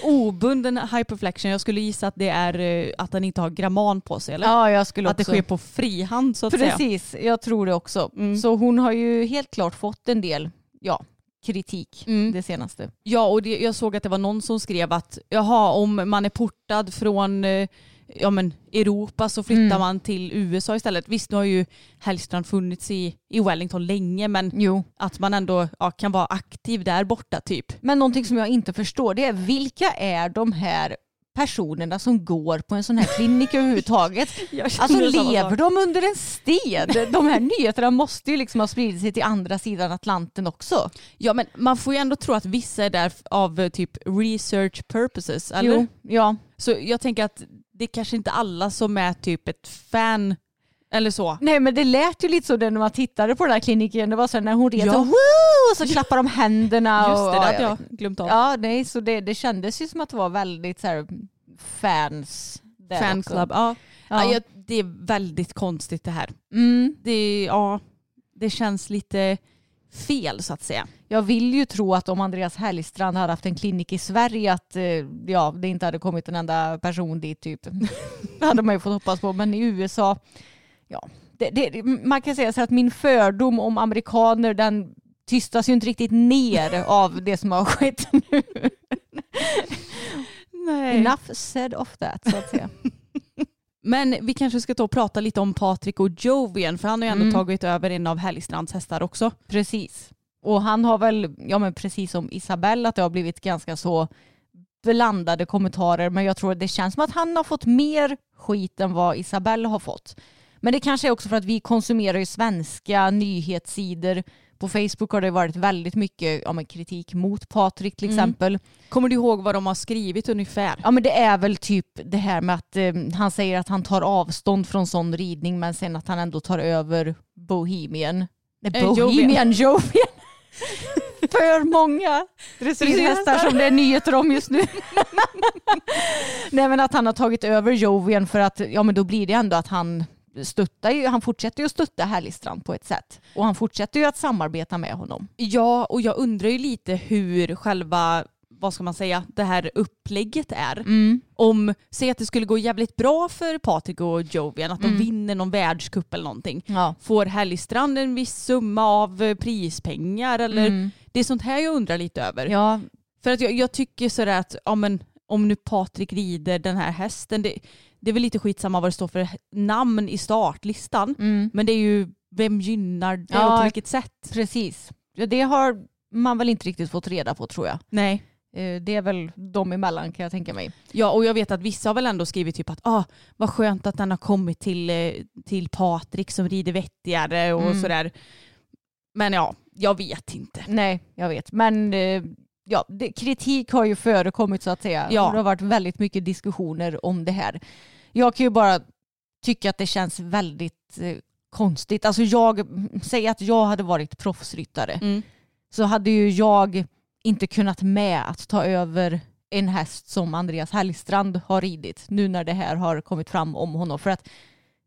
Obunden hyperflexion, jag skulle gissa att det är eh, att den inte har gramman på sig eller? ja, jag skulle att det sker på frihand så att säga. Precis, jag tror det också. Mm. Så hon har ju helt klart fått en del ja, kritik Mm. det senaste. Ja och det, jag såg att det var någon som skrev att jaha om man är portad från eh, ja, men Europa så flyttar Mm. man till USA istället. Visst nu har ju Hellstrand funnits i, i Wellington länge men Jo. att man ändå ja, kan vara aktiv där borta typ. Men någonting som jag inte förstår det är vilka är de här personerna som går på en sån här klinik överhuvudtaget? (laughs) Alltså lever de under en sten? De här nyheterna måste ju liksom ha spridit sig till andra sidan Atlanten också. Ja men man får ju ändå tro att vissa är där av eh, typ research purposes eller? Jo, ja. Så jag tänker att det är kanske inte alla som är typ ett fan eller så. Nej men det lät ju lite så när man tittade på den här kliniken. Det var så när hon red Ja. så, Woo! och så klappar de händerna. Just och, det, det hade ja, jag glömt av. Ja, nej, så det, det kändes ju som att det var väldigt så här, fans. Fanclub. Ja. Ja. Ja. jag- det är väldigt konstigt det här. Mm. Det, ja, det känns lite fel så att säga. Jag vill ju tro att om Andreas Hellstrand hade haft en klinik i Sverige att eh, ja, det inte hade kommit en enda person dit typ. (laughs) Det hade man ju fått hoppas på. Men i USA, ja, det, det, man kan säga så att min fördom om amerikaner den tystas ju inte riktigt ner (laughs) av det som har skett nu. Nej. Enough said of that så att säga. (laughs) Men vi kanske ska ta och prata lite om Patrik och Jovian för han har ju ändå Mm. tagit över en av Hellstrands hästar också. Precis. Och han har väl, ja men precis som Isabelle, att det har blivit ganska så blandade kommentarer. Men jag tror det känns som att han har fått mer skit än vad Isabelle har fått. Men det kanske är också för att vi konsumerar ju svenska nyhetssidor. På Facebook har det varit väldigt mycket ja, kritik mot Patrik till Mm. exempel. Kommer du ihåg vad de har skrivit ungefär? Ja men det är väl typ det här med att eh, han säger att han tar avstånd från sån ridning men sen att han ändå tar över Bohemian. Nej, Eh, Bohemian, (laughs) Jovian. För många dressyrhästar som det är nyheter om just nu. (laughs) Nej men att han har tagit över Jovian för att ja men då blir det ändå att han stöttar ju, han fortsätter ju att stötta Härligstrand på ett sätt. Och han fortsätter ju att samarbeta med honom. Ja, och jag undrar ju lite hur själva, vad ska man säga, det här upplägget är. Om, säg att det skulle gå jävligt bra för Patrik och Jovian, att de Mm. vinner någon världscup eller någonting. Ja. Får Hellstrand en viss summa av eh, prispengar eller? Mm. Det är sånt här jag undrar lite över. Ja, För att jag, jag tycker sådär att ja, men, om nu Patrik rider den här hästen, det, det är väl lite skitsamma vad det står för namn i startlistan. mm. Men det är ju vem gynnar det Ja. och på vilket sätt? precis. Ja, det har man väl inte riktigt fått reda på tror jag. Nej. Eh, Det är väl de emellan kan jag tänka mig. Ja och jag vet att vissa har väl ändå skrivit typ att ah, vad skönt att den har kommit till, eh, till Patrik som rider vettigare och Mm. sådär. Men ja, jag vet inte. Nej, jag vet. Men eh, ja, det, kritik har ju förekommit så att säga. Ja. Det har varit väldigt mycket diskussioner om det här. Jag kan ju bara tycka att det känns väldigt eh, konstigt. Alltså jag, säg att jag hade varit proffsryttare Mm. så hade ju jag inte kunnat med att ta över en häst som Andreas Hellstrand har ridit nu när det här har kommit fram om honom. För att,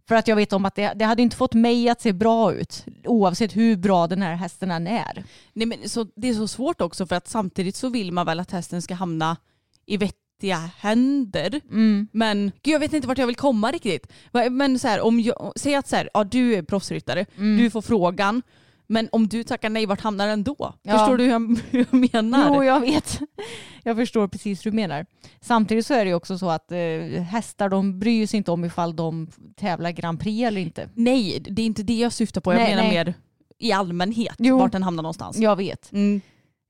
för att jag vet om att det, det hade inte fått mig att se bra ut oavsett hur bra den här hästen än är. Nej, men så, det är så svårt också för att samtidigt så vill man väl att hästen ska hamna i vettiga händer. Mm. Men gud, jag vet inte vart jag vill komma riktigt. Men så här, om jag, säg att så här, ja, du är proffsryttare, Mm. du får frågan. Men om du tackar nej, vart hamnar den då? Ja. Förstår du hur jag, (laughs) hur jag menar? Jo, jag vet. (laughs) Jag förstår precis hur du menar. Samtidigt så är det också så att eh, hästar de bryr sig inte om ifall de tävlar Grand Prix eller inte. Nej, det är inte det jag syftar på. Jag Nej, menar nej. mer i allmänhet, Jo. vart den hamnar någonstans. Jag vet. Mm.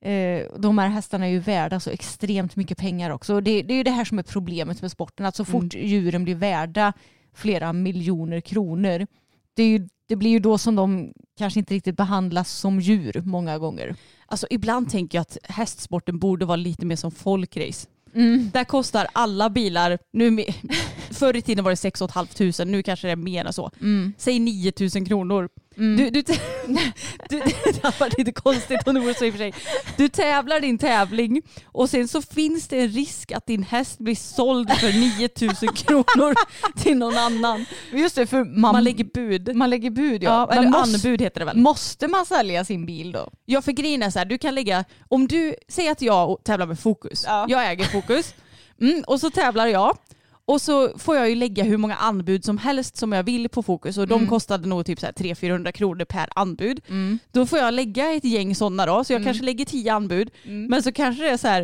Eh, de här hästarna är ju värda så extremt mycket pengar också. Det, det är ju det här som är problemet med sporten. Att så fort djuren blir värda flera miljoner kronor, det, är ju, det blir ju då som de kanske inte riktigt behandlas som djur många gånger. Alltså, ibland tänker jag att hästsporten borde vara lite mer som folkrace. Mm. Där kostar alla bilar, nu, förr i tiden var det 6 500, nu kanske det är mer än så. Mm. Säg 9 000 kronor. Mm. Du, du, (laughs) du, (laughs) det varit lite konstigt om det vore så i och för sig. Du tävlar din tävling och sen så finns det en risk att din häst blir såld för 9000 (laughs) kronor till någon annan. Just det, för man, Man lägger bud. man lägger bud ja. Ja, eller måste, anbud heter det väl. måste man sälja sin bil då? Ja för grejen är så här, du kan lägga, om du säger att jag tävlar med Fokus, Ja. jag äger Fokus, mm, och så tävlar jag och så får jag ju lägga hur många anbud som helst som jag vill på Fokus och de Mm. kostade nog typ så här 300-400 kronor per anbud. Då får jag lägga ett gäng sådana då, så jag kanske lägger 10 anbud, men så kanske det är så här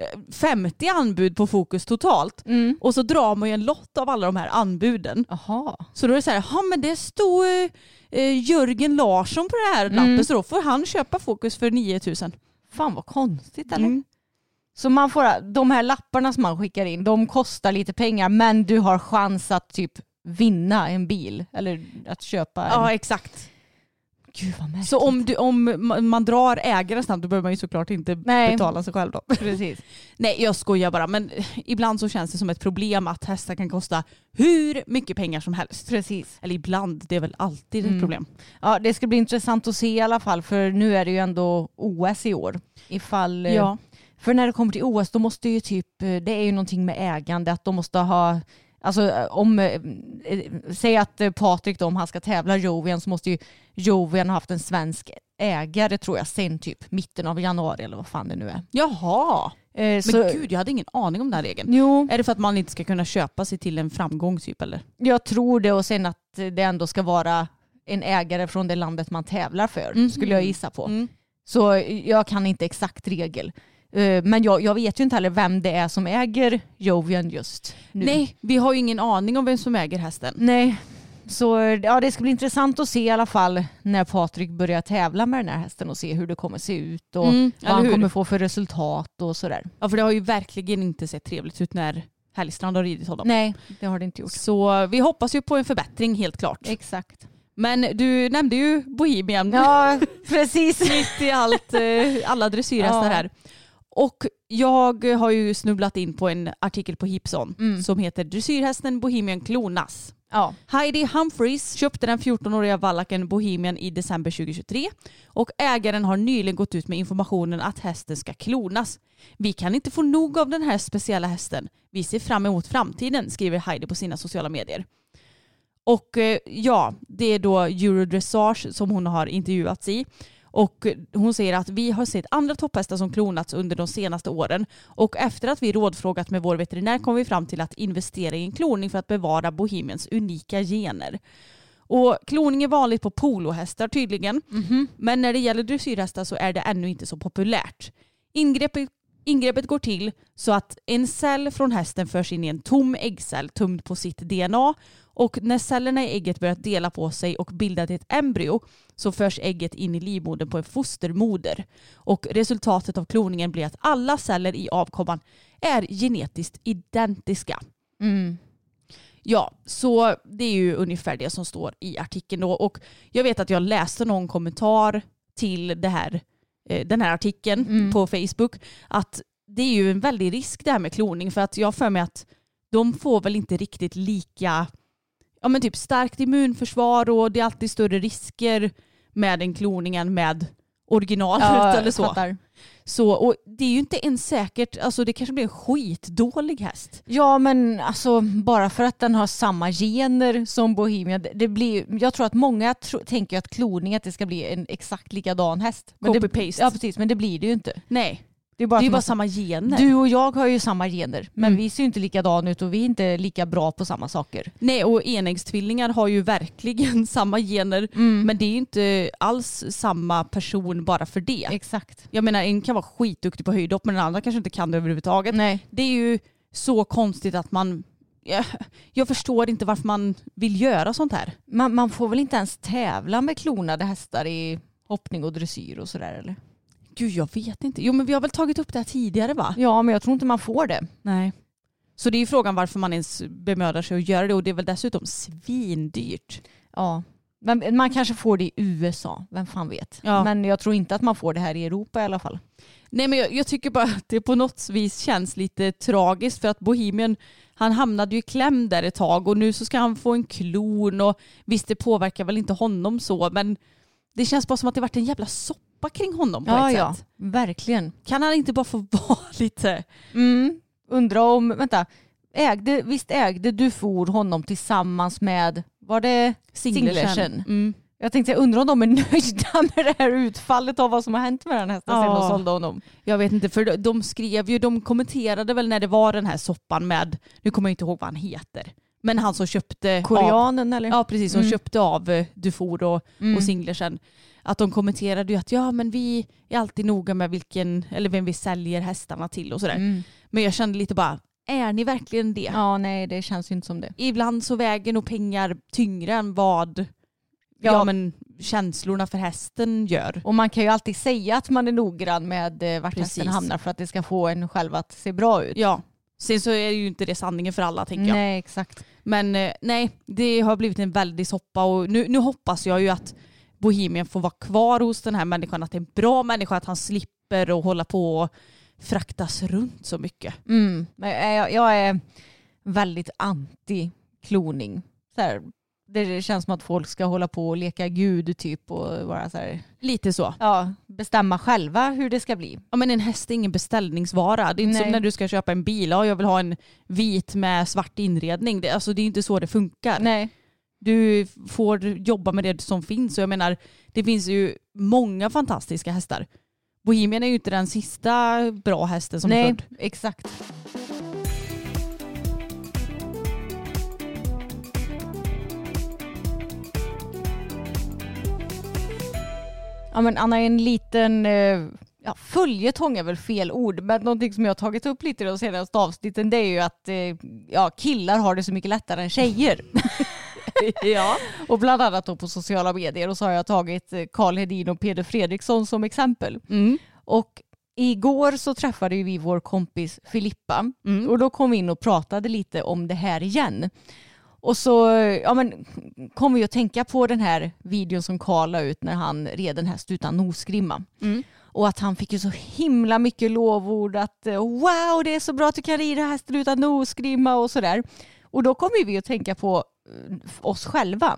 eh, 50 anbud på Fokus totalt. Och så drar man ju en lott av alla de här anbuden. Jaha. Så då är det så här, ja men det stod eh, Jörgen Larsson på den här lappen så då får han köpa Fokus för 9000. Fan vad konstigt eller? Så man får, de här lapparna som man skickar in, de kostar lite pengar men du har chans att typ vinna en bil eller att köpa en. Ja exakt. Gud vad märkligt. Så om, du, om ma- man drar ägaren snabbt då behöver man ju såklart inte Nej. betala sig själv då. (laughs) Precis. Nej jag skojar bara men ibland så känns det som ett problem att hästar kan kosta hur mycket pengar som helst. Precis. Eller ibland, det är väl alltid ett Mm. problem. Ja det ska bli intressant att se i alla fall för nu är det ju ändå OS i år. Ifall, eh, Ja. För när det kommer till OS då måste ju typ, eh, det är ju någonting med ägande att de måste ha Alltså eh, om, eh, säg att Patrik då om han ska tävla Jovian så måste ju Jovian ha haft en svensk ägare tror jag sen typ mitten av januari eller vad fan det nu är. Jaha. Eh, Men så, gud jag hade ingen aning om den här regeln. Jo, Är det för att man inte ska kunna köpa sig till en framgång typ eller? jag tror det och sen att det ändå ska vara en ägare från det landet man tävlar för Mhm. skulle jag gissa på. Mm. Så jag kan inte exakt regel. Eh, Men jag, jag vet ju inte heller vem det är som äger Jovian just nu. Nej, vi har ju ingen aning om vem som äger hästen. Nej. Så ja, det ska bli intressant att se i alla fall när Patrik börjar tävla med den här hästen och se hur det kommer se ut och Mm, vad han hur? kommer få för resultat och sådär. Ja för det har ju verkligen inte sett trevligt ut när Hellstrand har ridit honom. Nej, det har det inte gjort. Så vi hoppas ju på en förbättring helt klart. Exakt. Men du nämnde ju Bohemian Ja, precis. (laughs) mitt i allt, eh, alla dressyrhästar Ja. här. Och jag har ju snubblat in på en artikel på Hipson Mm. som heter Dressyrhästen Bohemian klonas. Ja. Heidi Humphreys köpte den 14-åriga vallaken Bohemian i december 2023 och ägaren har nyligen gått ut med informationen att hästen ska klonas. Vi kan inte få nog av den här speciella hästen. Vi ser fram emot framtiden, skriver Heidi på sina sociala medier. Och eh, ja, det är då Eurodressage som hon har intervjuats i. Och hon säger att vi har sett andra topphästar som klonats under de senaste åren och efter att vi rådfrågat med vår veterinär kom vi fram till att investera i en kloning för att bevara Bohemians unika gener. Och kloning är vanligt på polohästar tydligen, men när det gäller dressyrhästar så är det ännu inte så populärt. Ingreppet, ingreppet går till så att en cell från hästen förs in i en tom äggcell tumd på sitt DNA och när cellerna i ägget börjar dela på sig och bilda ett embryo så förs ägget in i livmodern på en fostermoder. Och resultatet av kloningen blir att alla celler i avkomman är genetiskt identiska. Mm. Ja, så det är ju ungefär det som står i artikeln då. Och jag vet att jag läste någon kommentar till det här, eh, den här artikeln Mm. på Facebook att det är ju en väldig risk det här med kloning för att jag för mig att de får väl inte riktigt lika ja men typ starkt immunförsvar och det är alltid större risker med en kloning än med originalet eller så. fattar. så. Och det är ju inte ens säkert, alltså det kanske blir en skitdålig häst. Ja men alltså bara för att den har samma gener som Bohemian. Det, blir, jag tror att många tro, tänker att kloning att det ska bli en exakt likadan häst. Copy-paste. Ja precis men det blir det ju inte. Nej, Det är bara, det är bara man- samma gener. Du och jag har ju samma gener men Mm. vi ser ju inte likadana ut och vi är inte lika bra på samma saker. Nej och enäggstvillingar har ju verkligen (laughs) samma gener Mm. men det är ju inte alls samma person bara för det. Exakt. Jag menar en kan vara skitduktig på höjdhopp men den andra kanske inte kan det överhuvudtaget. Nej. Det är ju så konstigt att man jag, jag förstår inte varför man vill göra sånt här. Man, man får väl inte ens tävla med klonade hästar i hoppning och dressyr och sådär eller? Gud jag vet inte. Jo men vi har väl tagit upp det här tidigare va? Ja men jag tror inte man får det. Nej. Så det är ju frågan varför man ens bemödar sig att göra det och det är väl dessutom svindyrt. Ja. Men man kanske får det i USA, vem fan vet. Ja. Men jag tror inte att man får det här i Europa i alla fall. Nej men jag, jag tycker bara att det på något vis känns lite tragiskt för att Bohemian han hamnade ju i kläm där ett tag och nu så ska han få en klon och visst det påverkar väl inte honom så men det känns bara som att det varit en jävla soppa kring honom på Ja, ett ja, sätt. verkligen. Kan han inte bara få (laughs) vara lite... Mm. Undrar om, vänta, ägde, visst ägde Dufour honom tillsammans med, var det Singlersen? Mm. Jag tänkte, jag undrar om de är (laughs) nöjda med det här utfallet av vad som har hänt med den hästen sen Ja. de sålde honom. Jag vet inte, för de- de skrev ju, de kommenterade väl när det var den här soppan med, nu kommer jag inte ihåg vad han heter, men han som köpte av, Koreanen eller? ja precis, som Mm. köpte av eh, Dufour och, Mm. och Singlersen, att de kommenterade ju att ja men vi är alltid noga med vilken, eller vem vi säljer hästarna till och sådär. Mm. Men jag kände lite bara, är ni verkligen det? Ja, nej det känns ju inte som det. Ibland så väger nog pengar tyngre än vad ja. Ja. men känslorna för hästen gör. Och man kan ju alltid säga att man är noggrann med eh, vart Precis. hästen hamnar för att det ska få en själv att se bra ut. Ja. Sen så är ju inte det sanningen för alla tänker jag. Nej, exakt. Men eh, nej, det har blivit en väldig soppa och nu, nu hoppas jag ju att Bohemian får vara kvar hos den här människan, att det är en bra människa, att han slipper att hålla på och fraktas runt så mycket. Mm. Men jag, jag är väldigt anti kloning. Så här, det känns som att folk ska hålla på och leka gud typ och vara så här, Lite så. ja, bestämma själva hur det ska bli. Ja, men en häst är ingen beställningsvara. Det är inte som Nej. när du ska köpa en bil. Ja, jag vill ha en vit med svart inredning. Det, alltså, det är inte så det funkar. Nej. Du får jobba med det som finns. Och jag menar, det finns ju många fantastiska hästar. Bohemian är ju inte den sista bra hästen som är Nej, född. exakt. Ja men Anna, en liten eh, ja, följetong är väl fel ord, men någonting som jag har tagit upp lite i de senaste avsnitten det är ju att eh, ja, killar har det så mycket lättare än tjejer. (laughs) ja. och bland annat då på sociala medier och så har jag tagit eh, Karl Hedin och Peder Fredriksson som exempel. Mm. Och igår så träffade vi vår kompis Filippa Mm. och då kom vi in och pratade lite om det här igen. Och så ja, men, kom vi att tänka på den här videon som Karl la ut när han red en häst utan nosgrimma. Mm. Och att han fick ju så himla mycket lovord att eh, wow det är så bra att du kan rida hästen utan nosgrimma och sådär. Och då kom vi att tänka på eh, oss själva.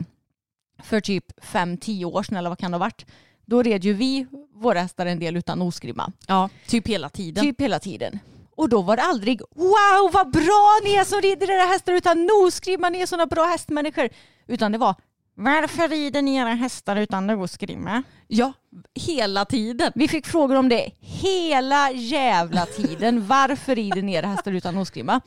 För typ 5-10 år sedan eller vad kan det ha varit. Då red ju vi våra hästar en del utan nosgrimma. ja, typ hela tiden. Typ hela tiden. Och då var det aldrig wow vad bra ni är som rider era hästar utan nosgrimma, ni är sådana bra hästmänniskor. Utan det var varför rider ni era hästar utan nosgrimma? Ja, hela tiden. Vi fick frågor om det hela jävla tiden. Varför rider ni era hästar utan nosgrimma?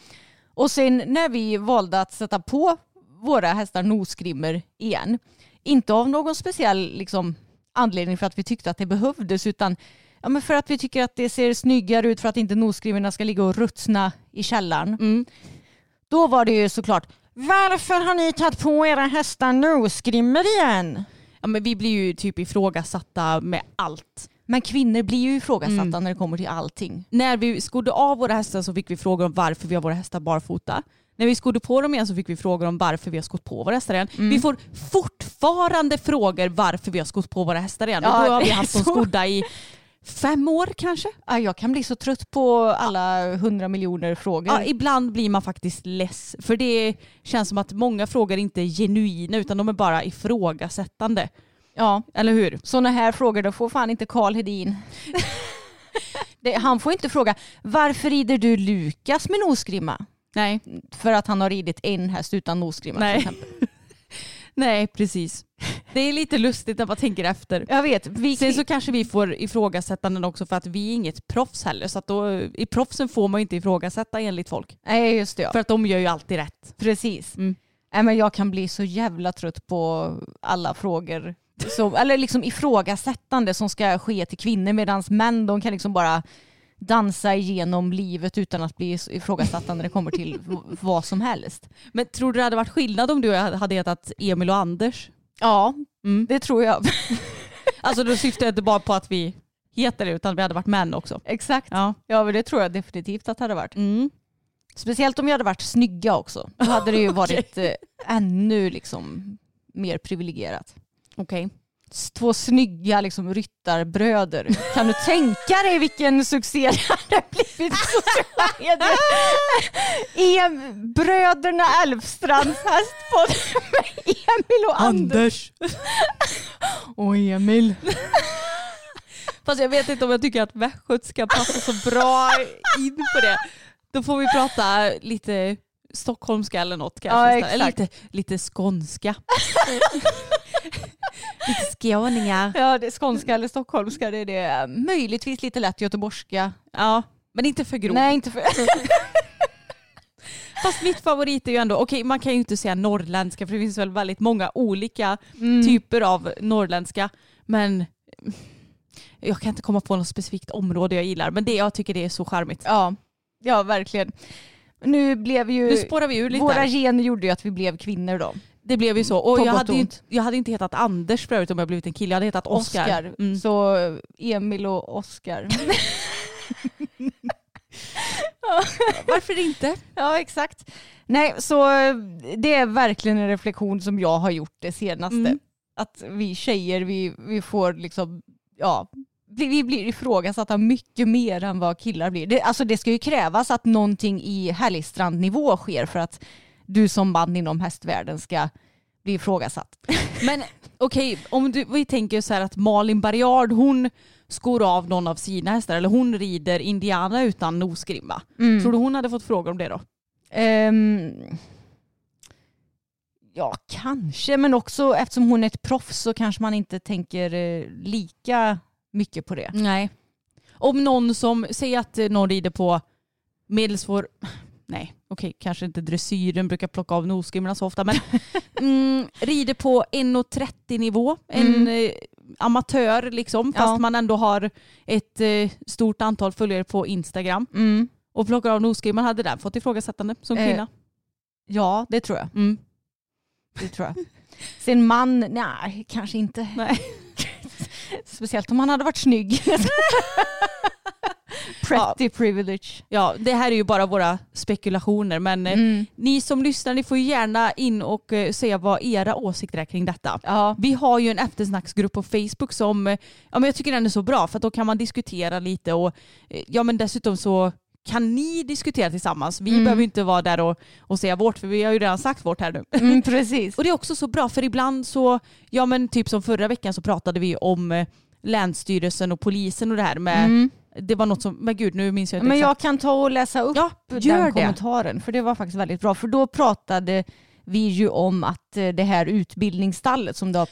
Och sen när vi valde att sätta på våra hästar nosgrimmor igen, inte av någon speciell liksom, anledning för att vi tyckte att det behövdes utan ja, men för att vi tycker att det ser snyggare ut för att inte nosgrimmorna ska ligga och rutsna i källaren. Mm. Då var det ju såklart varför har ni tagit på era hästar nosgrimmor igen? Ja, men vi blir ju typ ifrågasatta med allt. Men kvinnor blir ju ifrågasatta Mm. när det kommer till allting. När vi skodde av våra hästar så fick vi frågor om varför vi har våra hästar barfota. När vi skodde på dem igen så fick vi frågor om varför vi har skott på våra hästar igen. Mm. Vi får fortfarande frågor varför vi har skott på våra hästar igen. Ja, och då har vi haft (laughs) dem skodda i fem år kanske. Ja, jag kan bli så trött på alla hundra miljoner frågor. Ja, ibland blir man faktiskt less. För det känns som att många frågor inte är genuina utan de är bara ifrågasättande. Ja, Eller hur? sådana här frågor då får fan inte Karl Hedin. (laughs) det, han får inte fråga varför rider du Lukas med nosgrimma? Nej, För att han har ridit en häst utan nosgrimma Nej. till exempel. Nej precis. Det är lite lustigt när man tänker efter. Jag vet, vi, Sen så kanske vi får ifrågasättanden också för att vi är inget proffs heller. Så att då, i proffsen får man ju inte ifrågasätta enligt folk. Nej just det ja. För att de gör ju alltid rätt. Precis. Mm. Nej, men jag kan bli så jävla trött på alla frågor. Så, eller liksom ifrågasättande som ska ske till kvinnor medan män de kan liksom bara dansa igenom livet utan att bli ifrågasatta när det kommer till vad som helst. Men tror du det hade varit skillnad om du hade hetat Emil och Anders? Ja, Mm. det tror jag. (laughs) Alltså då syftar jag inte bara på att vi heter det utan vi hade varit män också. Exakt. Ja. Ja, men det tror jag definitivt att det hade varit. Mm. Speciellt om vi hade varit snygga också. Då hade det ju (laughs) varit eh, ännu liksom mer privilegierat. Okej. S- Två snygga liksom, ryttarbröder. Kan du tänka dig vilken succé det hade blivit på sociala medier? Em, bröderna Elfstrands hästpodd med Emil och Anders. Och Emil. Fast jag vet inte om jag tycker att västgötska passar så bra in på det. Då får vi prata lite stockholmska eller något kanske. Ja, istället. eller exakt. lite, lite skånska. (laughs) lite skåningar. Ja, det skånska eller stockholmska. Det är det. Möjligtvis lite lätt göteborgska. Ja, men inte för grovt. Nej, inte för... (laughs) Fast mitt favorit är ju ändå, okej man kan ju inte säga norrländska för det finns väl väldigt många olika Mm. typer av norrländska. Men jag kan inte komma på något specifikt område jag gillar. Men det jag tycker det är så charmigt. Ja, ja verkligen. Nu blev ju... Nu spårar vi ur lite. Våra gener gjorde ju att vi blev kvinnor då. Det blev ju så. Och jag hade, ju, jag hade inte hetat Anders förut om jag blivit en kille. Jag hade hetat Oskar. Oscar. Mm. Så Emil och Oscar. (laughs) (laughs) Varför inte? ja exakt. Nej så det är verkligen en reflektion som jag har gjort det senaste. Mm. Att vi tjejer vi, vi får liksom, ja, vi blir ifrågasatta mycket mer än vad killar blir. Det, alltså det ska ju krävas att någonting i Härligstrand-nivå sker för att du som man inom hästvärlden ska bli ifrågasatt. Men okej, om du, vi tänker så här att Malin Barriard hon skor av någon av sina hästar eller hon rider Indiana utan nosgrimma. Tror du hon hade fått frågor om det då? Ehm, ja, kanske, men också eftersom hon är ett proffs så kanske man inte tänker eh, lika mycket på det. Nej. Om någon som, säger att någon rider på medelsvår, (laughs) nej okej kanske inte dressyren brukar plocka av nosgrimmorna så ofta men (laughs) mm, rider på 1,30 nivå, en Mm. eh, amatör liksom fast Ja. man ändå har ett eh, stort antal följare på Instagram Mm. och plockar av nosgrimman hade den fått ifrågasättande som Eh, kvinna. Ja, det tror jag. Mm. Det tror jag. Sen man, nej, kanske inte. Nej. (laughs) Speciellt om han hade varit snygg. (laughs) Pretty privilege. Ja, det här är ju bara våra spekulationer men eh, Mm. ni som lyssnar ni får gärna in och eh, säga vad era åsikter är kring detta. Ja. Vi har ju en eftersnacksgrupp på Facebook som eh, ja, men jag tycker den är så bra för då kan man diskutera lite och ja, men dessutom så kan ni diskutera tillsammans. Vi Mm. behöver inte vara där och, och säga vårt för vi har ju redan sagt vårt här nu. Mm, (laughs) precis. Och det är också så bra för ibland så, ja men typ som förra veckan så pratade vi om eh, Länsstyrelsen och polisen och det här med, Mm. det var något som, men gud nu minns jag inte Men exakt. jag kan ta och läsa upp Ja, den det. kommentaren för det var faktiskt väldigt bra. För då pratade vi ju om att eh, det här utbildningsstallet som det har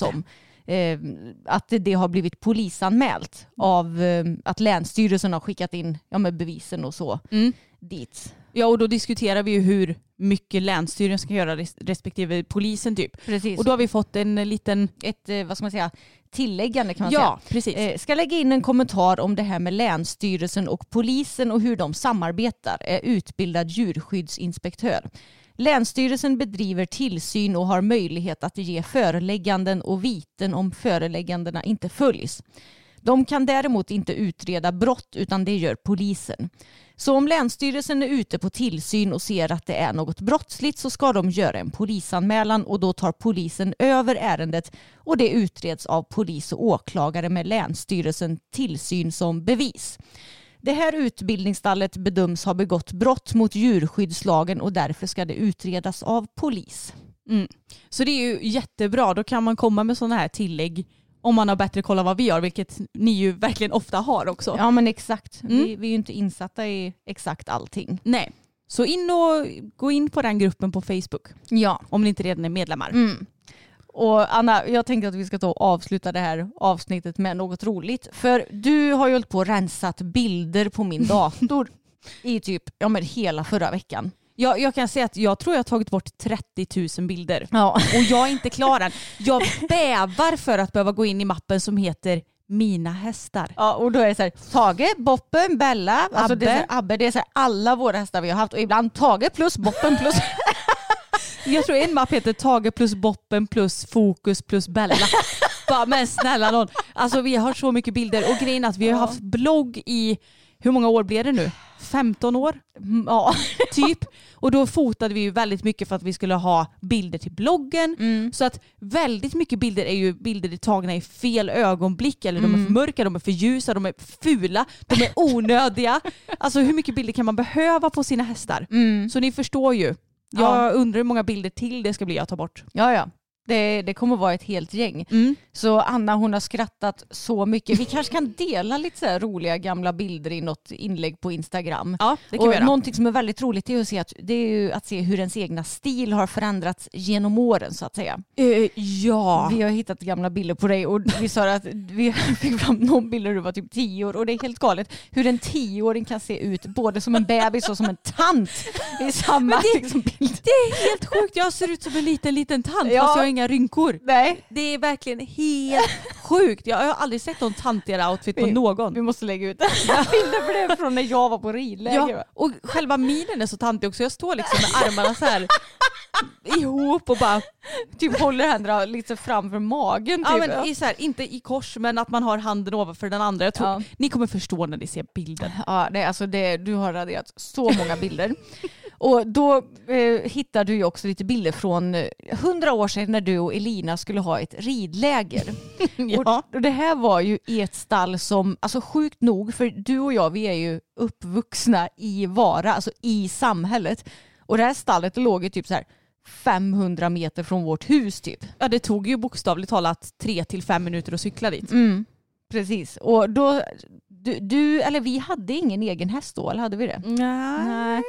det. om eh, att det- har blivit polisanmält av eh, att Länsstyrelsen har skickat in ja, med bevisen och så Mm. dit. Ja och då diskuterar vi ju hur mycket Länsstyrelsen ska göra res- respektive polisen typ. Precis. Och då har vi fått en liten, ett, eh, vad ska man säga, tilläggande kan man ja precis. säga. Eh, ska lägga in en kommentar om det här med Länsstyrelsen och polisen och hur de samarbetar. Är utbildad djurskyddsinspektör. Länsstyrelsen bedriver tillsyn och har möjlighet att ge förelägganden och viten om föreläggandena inte följs. De kan däremot inte utreda brott utan det gör polisen. Så om Länsstyrelsen är ute på tillsyn och ser att det är något brottsligt så ska de göra en polisanmälan och då tar polisen över ärendet och det utreds av polis och åklagare med Länsstyrelsen tillsyn som bevis. Det här utbildningsstallet bedöms ha begått brott mot djurskyddslagen och därför ska det utredas av polis. Mm. Så det är ju jättebra, då kan man komma med sådana här tillägg om man har bättre koll än vad vi har, vilket ni ju verkligen ofta har också. Ja men exakt. Mm. Vi, vi är ju inte insatta i exakt allting. Nej. Så in och gå in på den gruppen på Facebook Ja. om ni inte redan är medlemmar. Mm. Och Anna, jag tänkte att vi ska ta och avsluta det här avsnittet med något roligt. För du har ju hållit på och rensat bilder på min dator i typ ja, men hela förra veckan. Jag, jag kan säga att jag tror jag har tagit bort 30 000 bilder. Ja. Och jag är inte klar än. Jag bävar för att behöva gå in i mappen som heter Mina hästar. Ja, och då är det så här, Tage, Boppen, Bella, alltså det är så här, Abbe. Abbe, det är så här, alla våra hästar vi har haft och ibland Tage plus Boppen plus... (laughs) Jag tror en mapp heter Tage plus Boppen plus Fokus plus Bella. (laughs) Bara, men snälla någon. Alltså vi har så mycket bilder och grejen att vi har haft blogg i hur många år blev det nu? 15 år? Mm, Ja. (laughs) typ. Och då fotade vi ju väldigt mycket för att vi skulle ha bilder till bloggen. Mm. Så att väldigt mycket bilder är ju bilder tagna i fel ögonblick eller de Mm. är för mörka, de är för ljusa, de är fula, de är onödiga. (laughs) alltså hur mycket bilder kan man behöva på sina hästar? Mm. Så ni förstår ju. Jag Ja. undrar hur många bilder till det ska bli jag tar bort. Ja, ja. Det, det kommer vara ett helt gäng. Mm. Så Anna hon har skrattat så mycket. Vi kanske kan dela lite så roliga gamla bilder i något inlägg på Instagram. Ja, det kan och vi göra. någonting som är väldigt roligt är att se, att, det är att se hur ens egna stil har förändrats genom åren så att säga. Eh, ja. Vi har hittat gamla bilder på dig och vi sa att vi (laughs) fick fram någon bild där du var typ tio år och det är helt galet hur en tioåring kan se ut både som en bebis och som en tant i samma det- liksom, bild. Det är helt sjukt, jag ser ut som en liten liten tant Ja. fast jag inga rynkor. Nej. Det är verkligen helt (laughs) sjukt. Jag har aldrig sett någon tantigare outfit på Vi- någon. Vi måste lägga ut (laughs) bilder på det från när jag var på ridläger. Ja, och själva minen är så tantig också. Jag står liksom med armarna så här (laughs) ihop och bara, Typ håller händerna lite framför magen. ja, Typ. men i så här, inte i kors men att man har handen ovanför den andra. Jag tror, Ja. Ni kommer förstå när ni ser bilden. Ja, det, alltså det, du har raderat så många bilder. Och då eh, hittar du ju också lite bilder från eh, hundra år sedan när du och Elina skulle ha ett ridläger. (laughs) Ja. Och, och det här var ju i ett stall som, alltså sjukt nog, för du och jag vi är ju uppvuxna i Vara, alltså i samhället. Och det här stallet låg ju typ så här 500 meter från vårt hus typ. ja, det tog ju bokstavligt talat tre till fem minuter att cykla dit. Mm, precis. Och då, du, du, eller vi hade ingen egen häst då, eller hade vi det? Nej.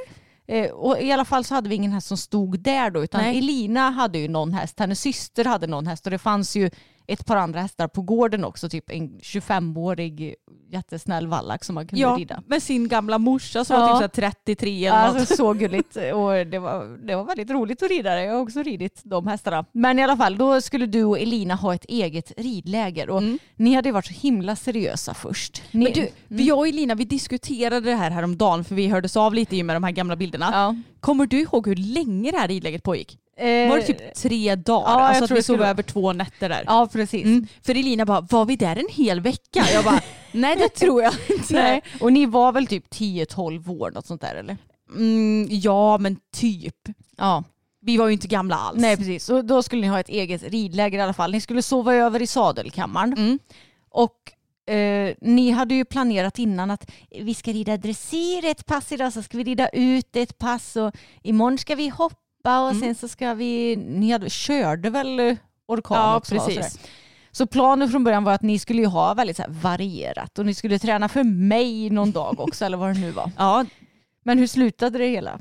Eh, och I alla fall så hade vi ingen häst som stod där då utan Nej. Elina hade ju någon häst, hennes syster hade någon häst och det fanns ju ett par andra hästar på gården också, typ en 25-årig jättesnäll vallack som man kunde Ja, rida. med sin gamla morsa som Ja. var typ så här 33 eller något. Alltså så gulligt och det var, det var väldigt roligt att rida det. Jag har också ridit de hästarna. Men i alla fall, då skulle du och Elina ha ett eget ridläger och Mm. ni hade varit så himla seriösa först. Ni, Men du, vi- jag och Elina vi diskuterade det här häromdagen för vi hördes av lite med de här gamla bilderna. ja. Kommer du ihåg hur länge det här ridläget pågick? Eh, Var det typ tre dagar? ja, alltså att vi sov över två nätter där. Ja precis. Mm. För Elina bara, var vi där en hel vecka? Jag bara, (laughs) nej det tror jag (laughs) inte. Nej. Och ni var väl typ 10-12 år något sånt där eller? Mm, ja men typ. Ja. Vi var ju inte gamla alls. Nej precis, och då skulle ni ha ett eget ridläger i alla fall. Ni skulle sova över i sadelkammaren. Mm. Och eh, ni hade ju planerat innan att vi ska rida dressyr ett pass idag, så ska vi rida ut ett pass och imorgon ska vi hoppa och Mm. sen så ska vi, ni hade, körde väl orkan Ja också? precis. Så planen från början var att ni skulle ju ha väldigt varierat och ni skulle träna för mig någon dag också eller vad det nu var. (laughs) Ja, Men hur slutade det hela?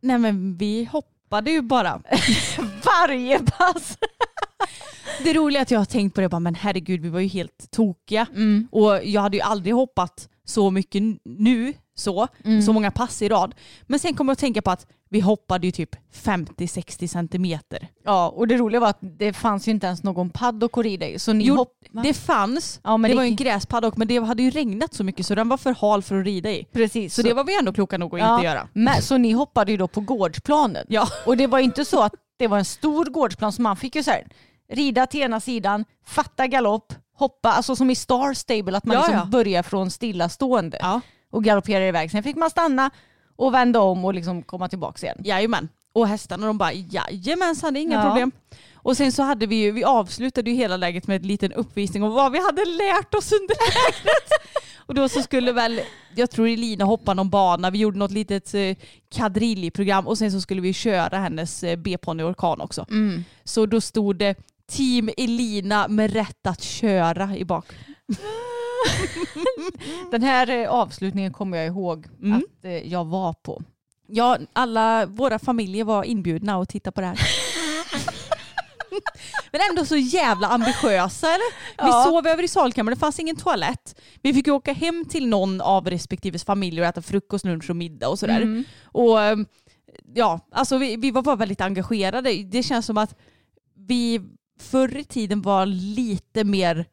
nej men vi hoppade ju bara. (laughs) Varje pass! (laughs) Det roliga är att jag har tänkt på det, bara, men herregud vi var ju helt tokiga. Mm. Och jag hade ju aldrig hoppat så mycket nu, så, Mm. så många pass i rad. Men sen kommer jag att tänka på att vi hoppade ju typ 50-60 centimeter. Ja, och det roliga var att det fanns ju inte ens någon paddock att rida i. Så ni Jo, hopp... Det fanns, Ja, men det det- var ju en gräspaddock men det hade ju regnat så mycket så den var för hal för att rida i. Precis. Så det var vi ändå kloka nog att Ja, inte göra. Men, så ni hoppade ju då på gårdsplanen. Ja. Och det var inte så att det var en stor gårdsplan så man fick ju så här, rida till ena sidan, fatta galopp, hoppa, alltså som i Star Stable att man Ja, liksom ja. börjar från stillastående Ja. och galopperar iväg. Sen fick man stanna och vända om och liksom komma tillbaka igen. Jajamän. Och hästarna de bara jajamensan det är inga Ja. problem. Och sen så hade vi ju, vi avslutade ju hela läget med en liten uppvisning om vad vi hade lärt oss under (laughs) lägret. och då så skulle väl, jag tror Elina hoppa någon bana, vi gjorde något litet eh, kadrilli-program och sen så skulle vi köra hennes eh, B-ponny Orkan också. Så då stod det Team Elina med rätt att köra i bak. (laughs) Den här eh, avslutningen kommer jag ihåg Mm. att eh, jag var på. Ja, alla våra familjer var inbjudna att titta på det här. (laughs) Men ändå så jävla ambitiösa eller? Vi Ja. sov över i salkammaren, det fanns ingen toalett. Vi fick ju åka hem till någon av respektive familjer och äta frukost, lunch och middag och sådär. Mm. Och ehm, ja, alltså vi, vi var bara väldigt engagerade. Det känns som att vi förr i tiden var lite mer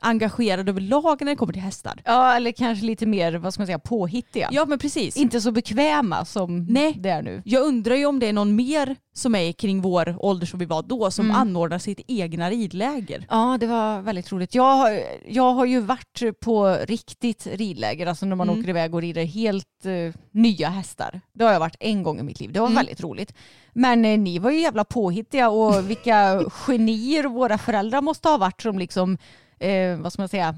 engagerade överlag när det kommer till hästar. Ja, eller kanske lite mer, vad ska man säga, påhittiga. Ja men precis. Inte så bekväma som Nej. det är nu. Jag undrar ju om det är någon mer som är kring vår ålder som vi var då som Mm. anordnar sitt egna ridläger. Ja, det var väldigt roligt. Jag jag har ju varit på riktigt ridläger, alltså när man Mm. åker iväg och rider helt eh, nya hästar. Det har jag varit en gång i mitt liv. Det var Mm. väldigt roligt. Men eh, ni var ju jävla påhittiga och vilka (laughs) genier våra föräldrar måste ha varit som liksom, eh, vad ska man säga,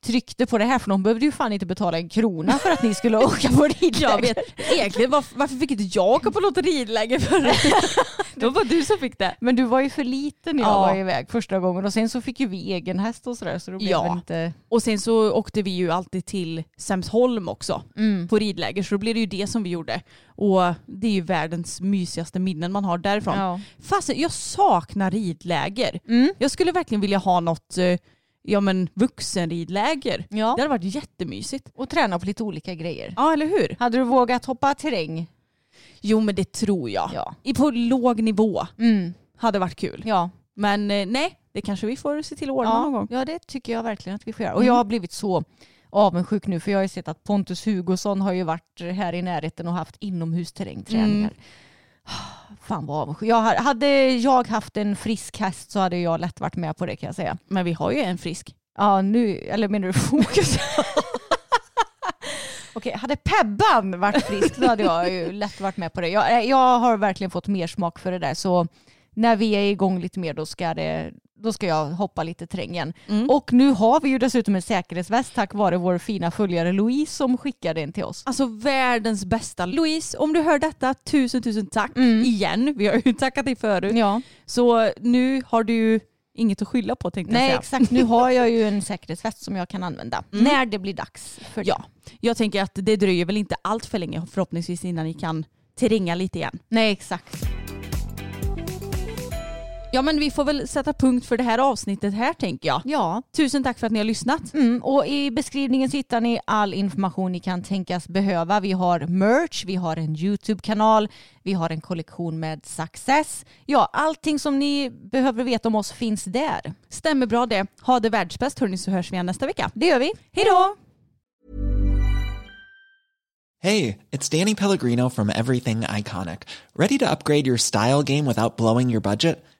tryckte på det här för de behövde ju fan inte betala en krona för att ni skulle (laughs) åka på ridläger. Egentligen varför, varför fick inte jag åka på något ridläger för (laughs) det var bara du som fick det. Men du var ju för liten när jag Ja. var iväg första gången och sen så fick ju vi egen häst och sådär så då blev Ja. det inte... Och sen så åkte vi ju alltid till Sämsholm också på ridläger så då blev det ju det som vi gjorde. Och det är ju världens mysigaste minnen man har därifrån. Ja. Fast jag saknar ridläger. Mm. Jag skulle verkligen vilja ha något eh, ja, men vuxenridläger. Ja. Det hade varit jättemysigt. Och träna på lite olika grejer. Ja, eller hur? Hade du vågat hoppa terräng? Jo, men det tror jag. Ja. I på låg nivå Mm. hade varit kul. Ja. Men eh, nej, det kanske vi får se till att ordna någon Ja. gång. ja, det tycker jag verkligen att vi får göra. Och Mm. jag har blivit så avundsjuk nu för jag har ju sett att Pontus Hugosson har ju varit här i närheten och haft inomhusterrängträningar. Fan vad avundsjuk. Jag hade jag haft en frisk häst så hade jag lätt varit med på det kan jag säga. Men vi har ju en frisk. Ja, nu, eller menar du fokus? (laughs) Okej, hade Pebban varit frisk så hade jag ju lätt varit med på det. Jag, eh, jag har verkligen fått mer smak för det där så när vi är igång lite mer då ska, det, då ska jag hoppa lite terräng igen. Mm. Och nu har vi ju dessutom en säkerhetsväst tack vare vår fina följare Louise som skickade en till oss. Alltså världens bästa. Louise, om du hör detta, tusen tusen tack Mm. igen. Vi har ju (laughs) tackat dig förut. Ja, Så nu har du inget att skylla på tänkte nej jag säga. exakt. Nu har jag ju (laughs) en säkerhetsväst som jag kan använda Mm. när det blir dags för Ja, jag tänker att det dröjer väl inte allt för länge förhoppningsvis innan ni kan terränga lite igen. Nej exakt. Ja men vi får väl sätta punkt för det här avsnittet här tänker jag. Ja, Tusen tack för att ni har lyssnat. Mm, och I beskrivningen så hittar ni all information ni kan tänkas behöva. Vi har merch, vi har en YouTube-kanal, vi har en kollektion med Success. Ja, allting som ni behöver veta om oss finns där. Stämmer bra det. Ha det världsbäst hörni så hörs vi igen nästa vecka. Det gör vi. Hej då! Hey, it's Danny Pellegrino from Everything Iconic. Ready to upgrade your style game without blowing your budget?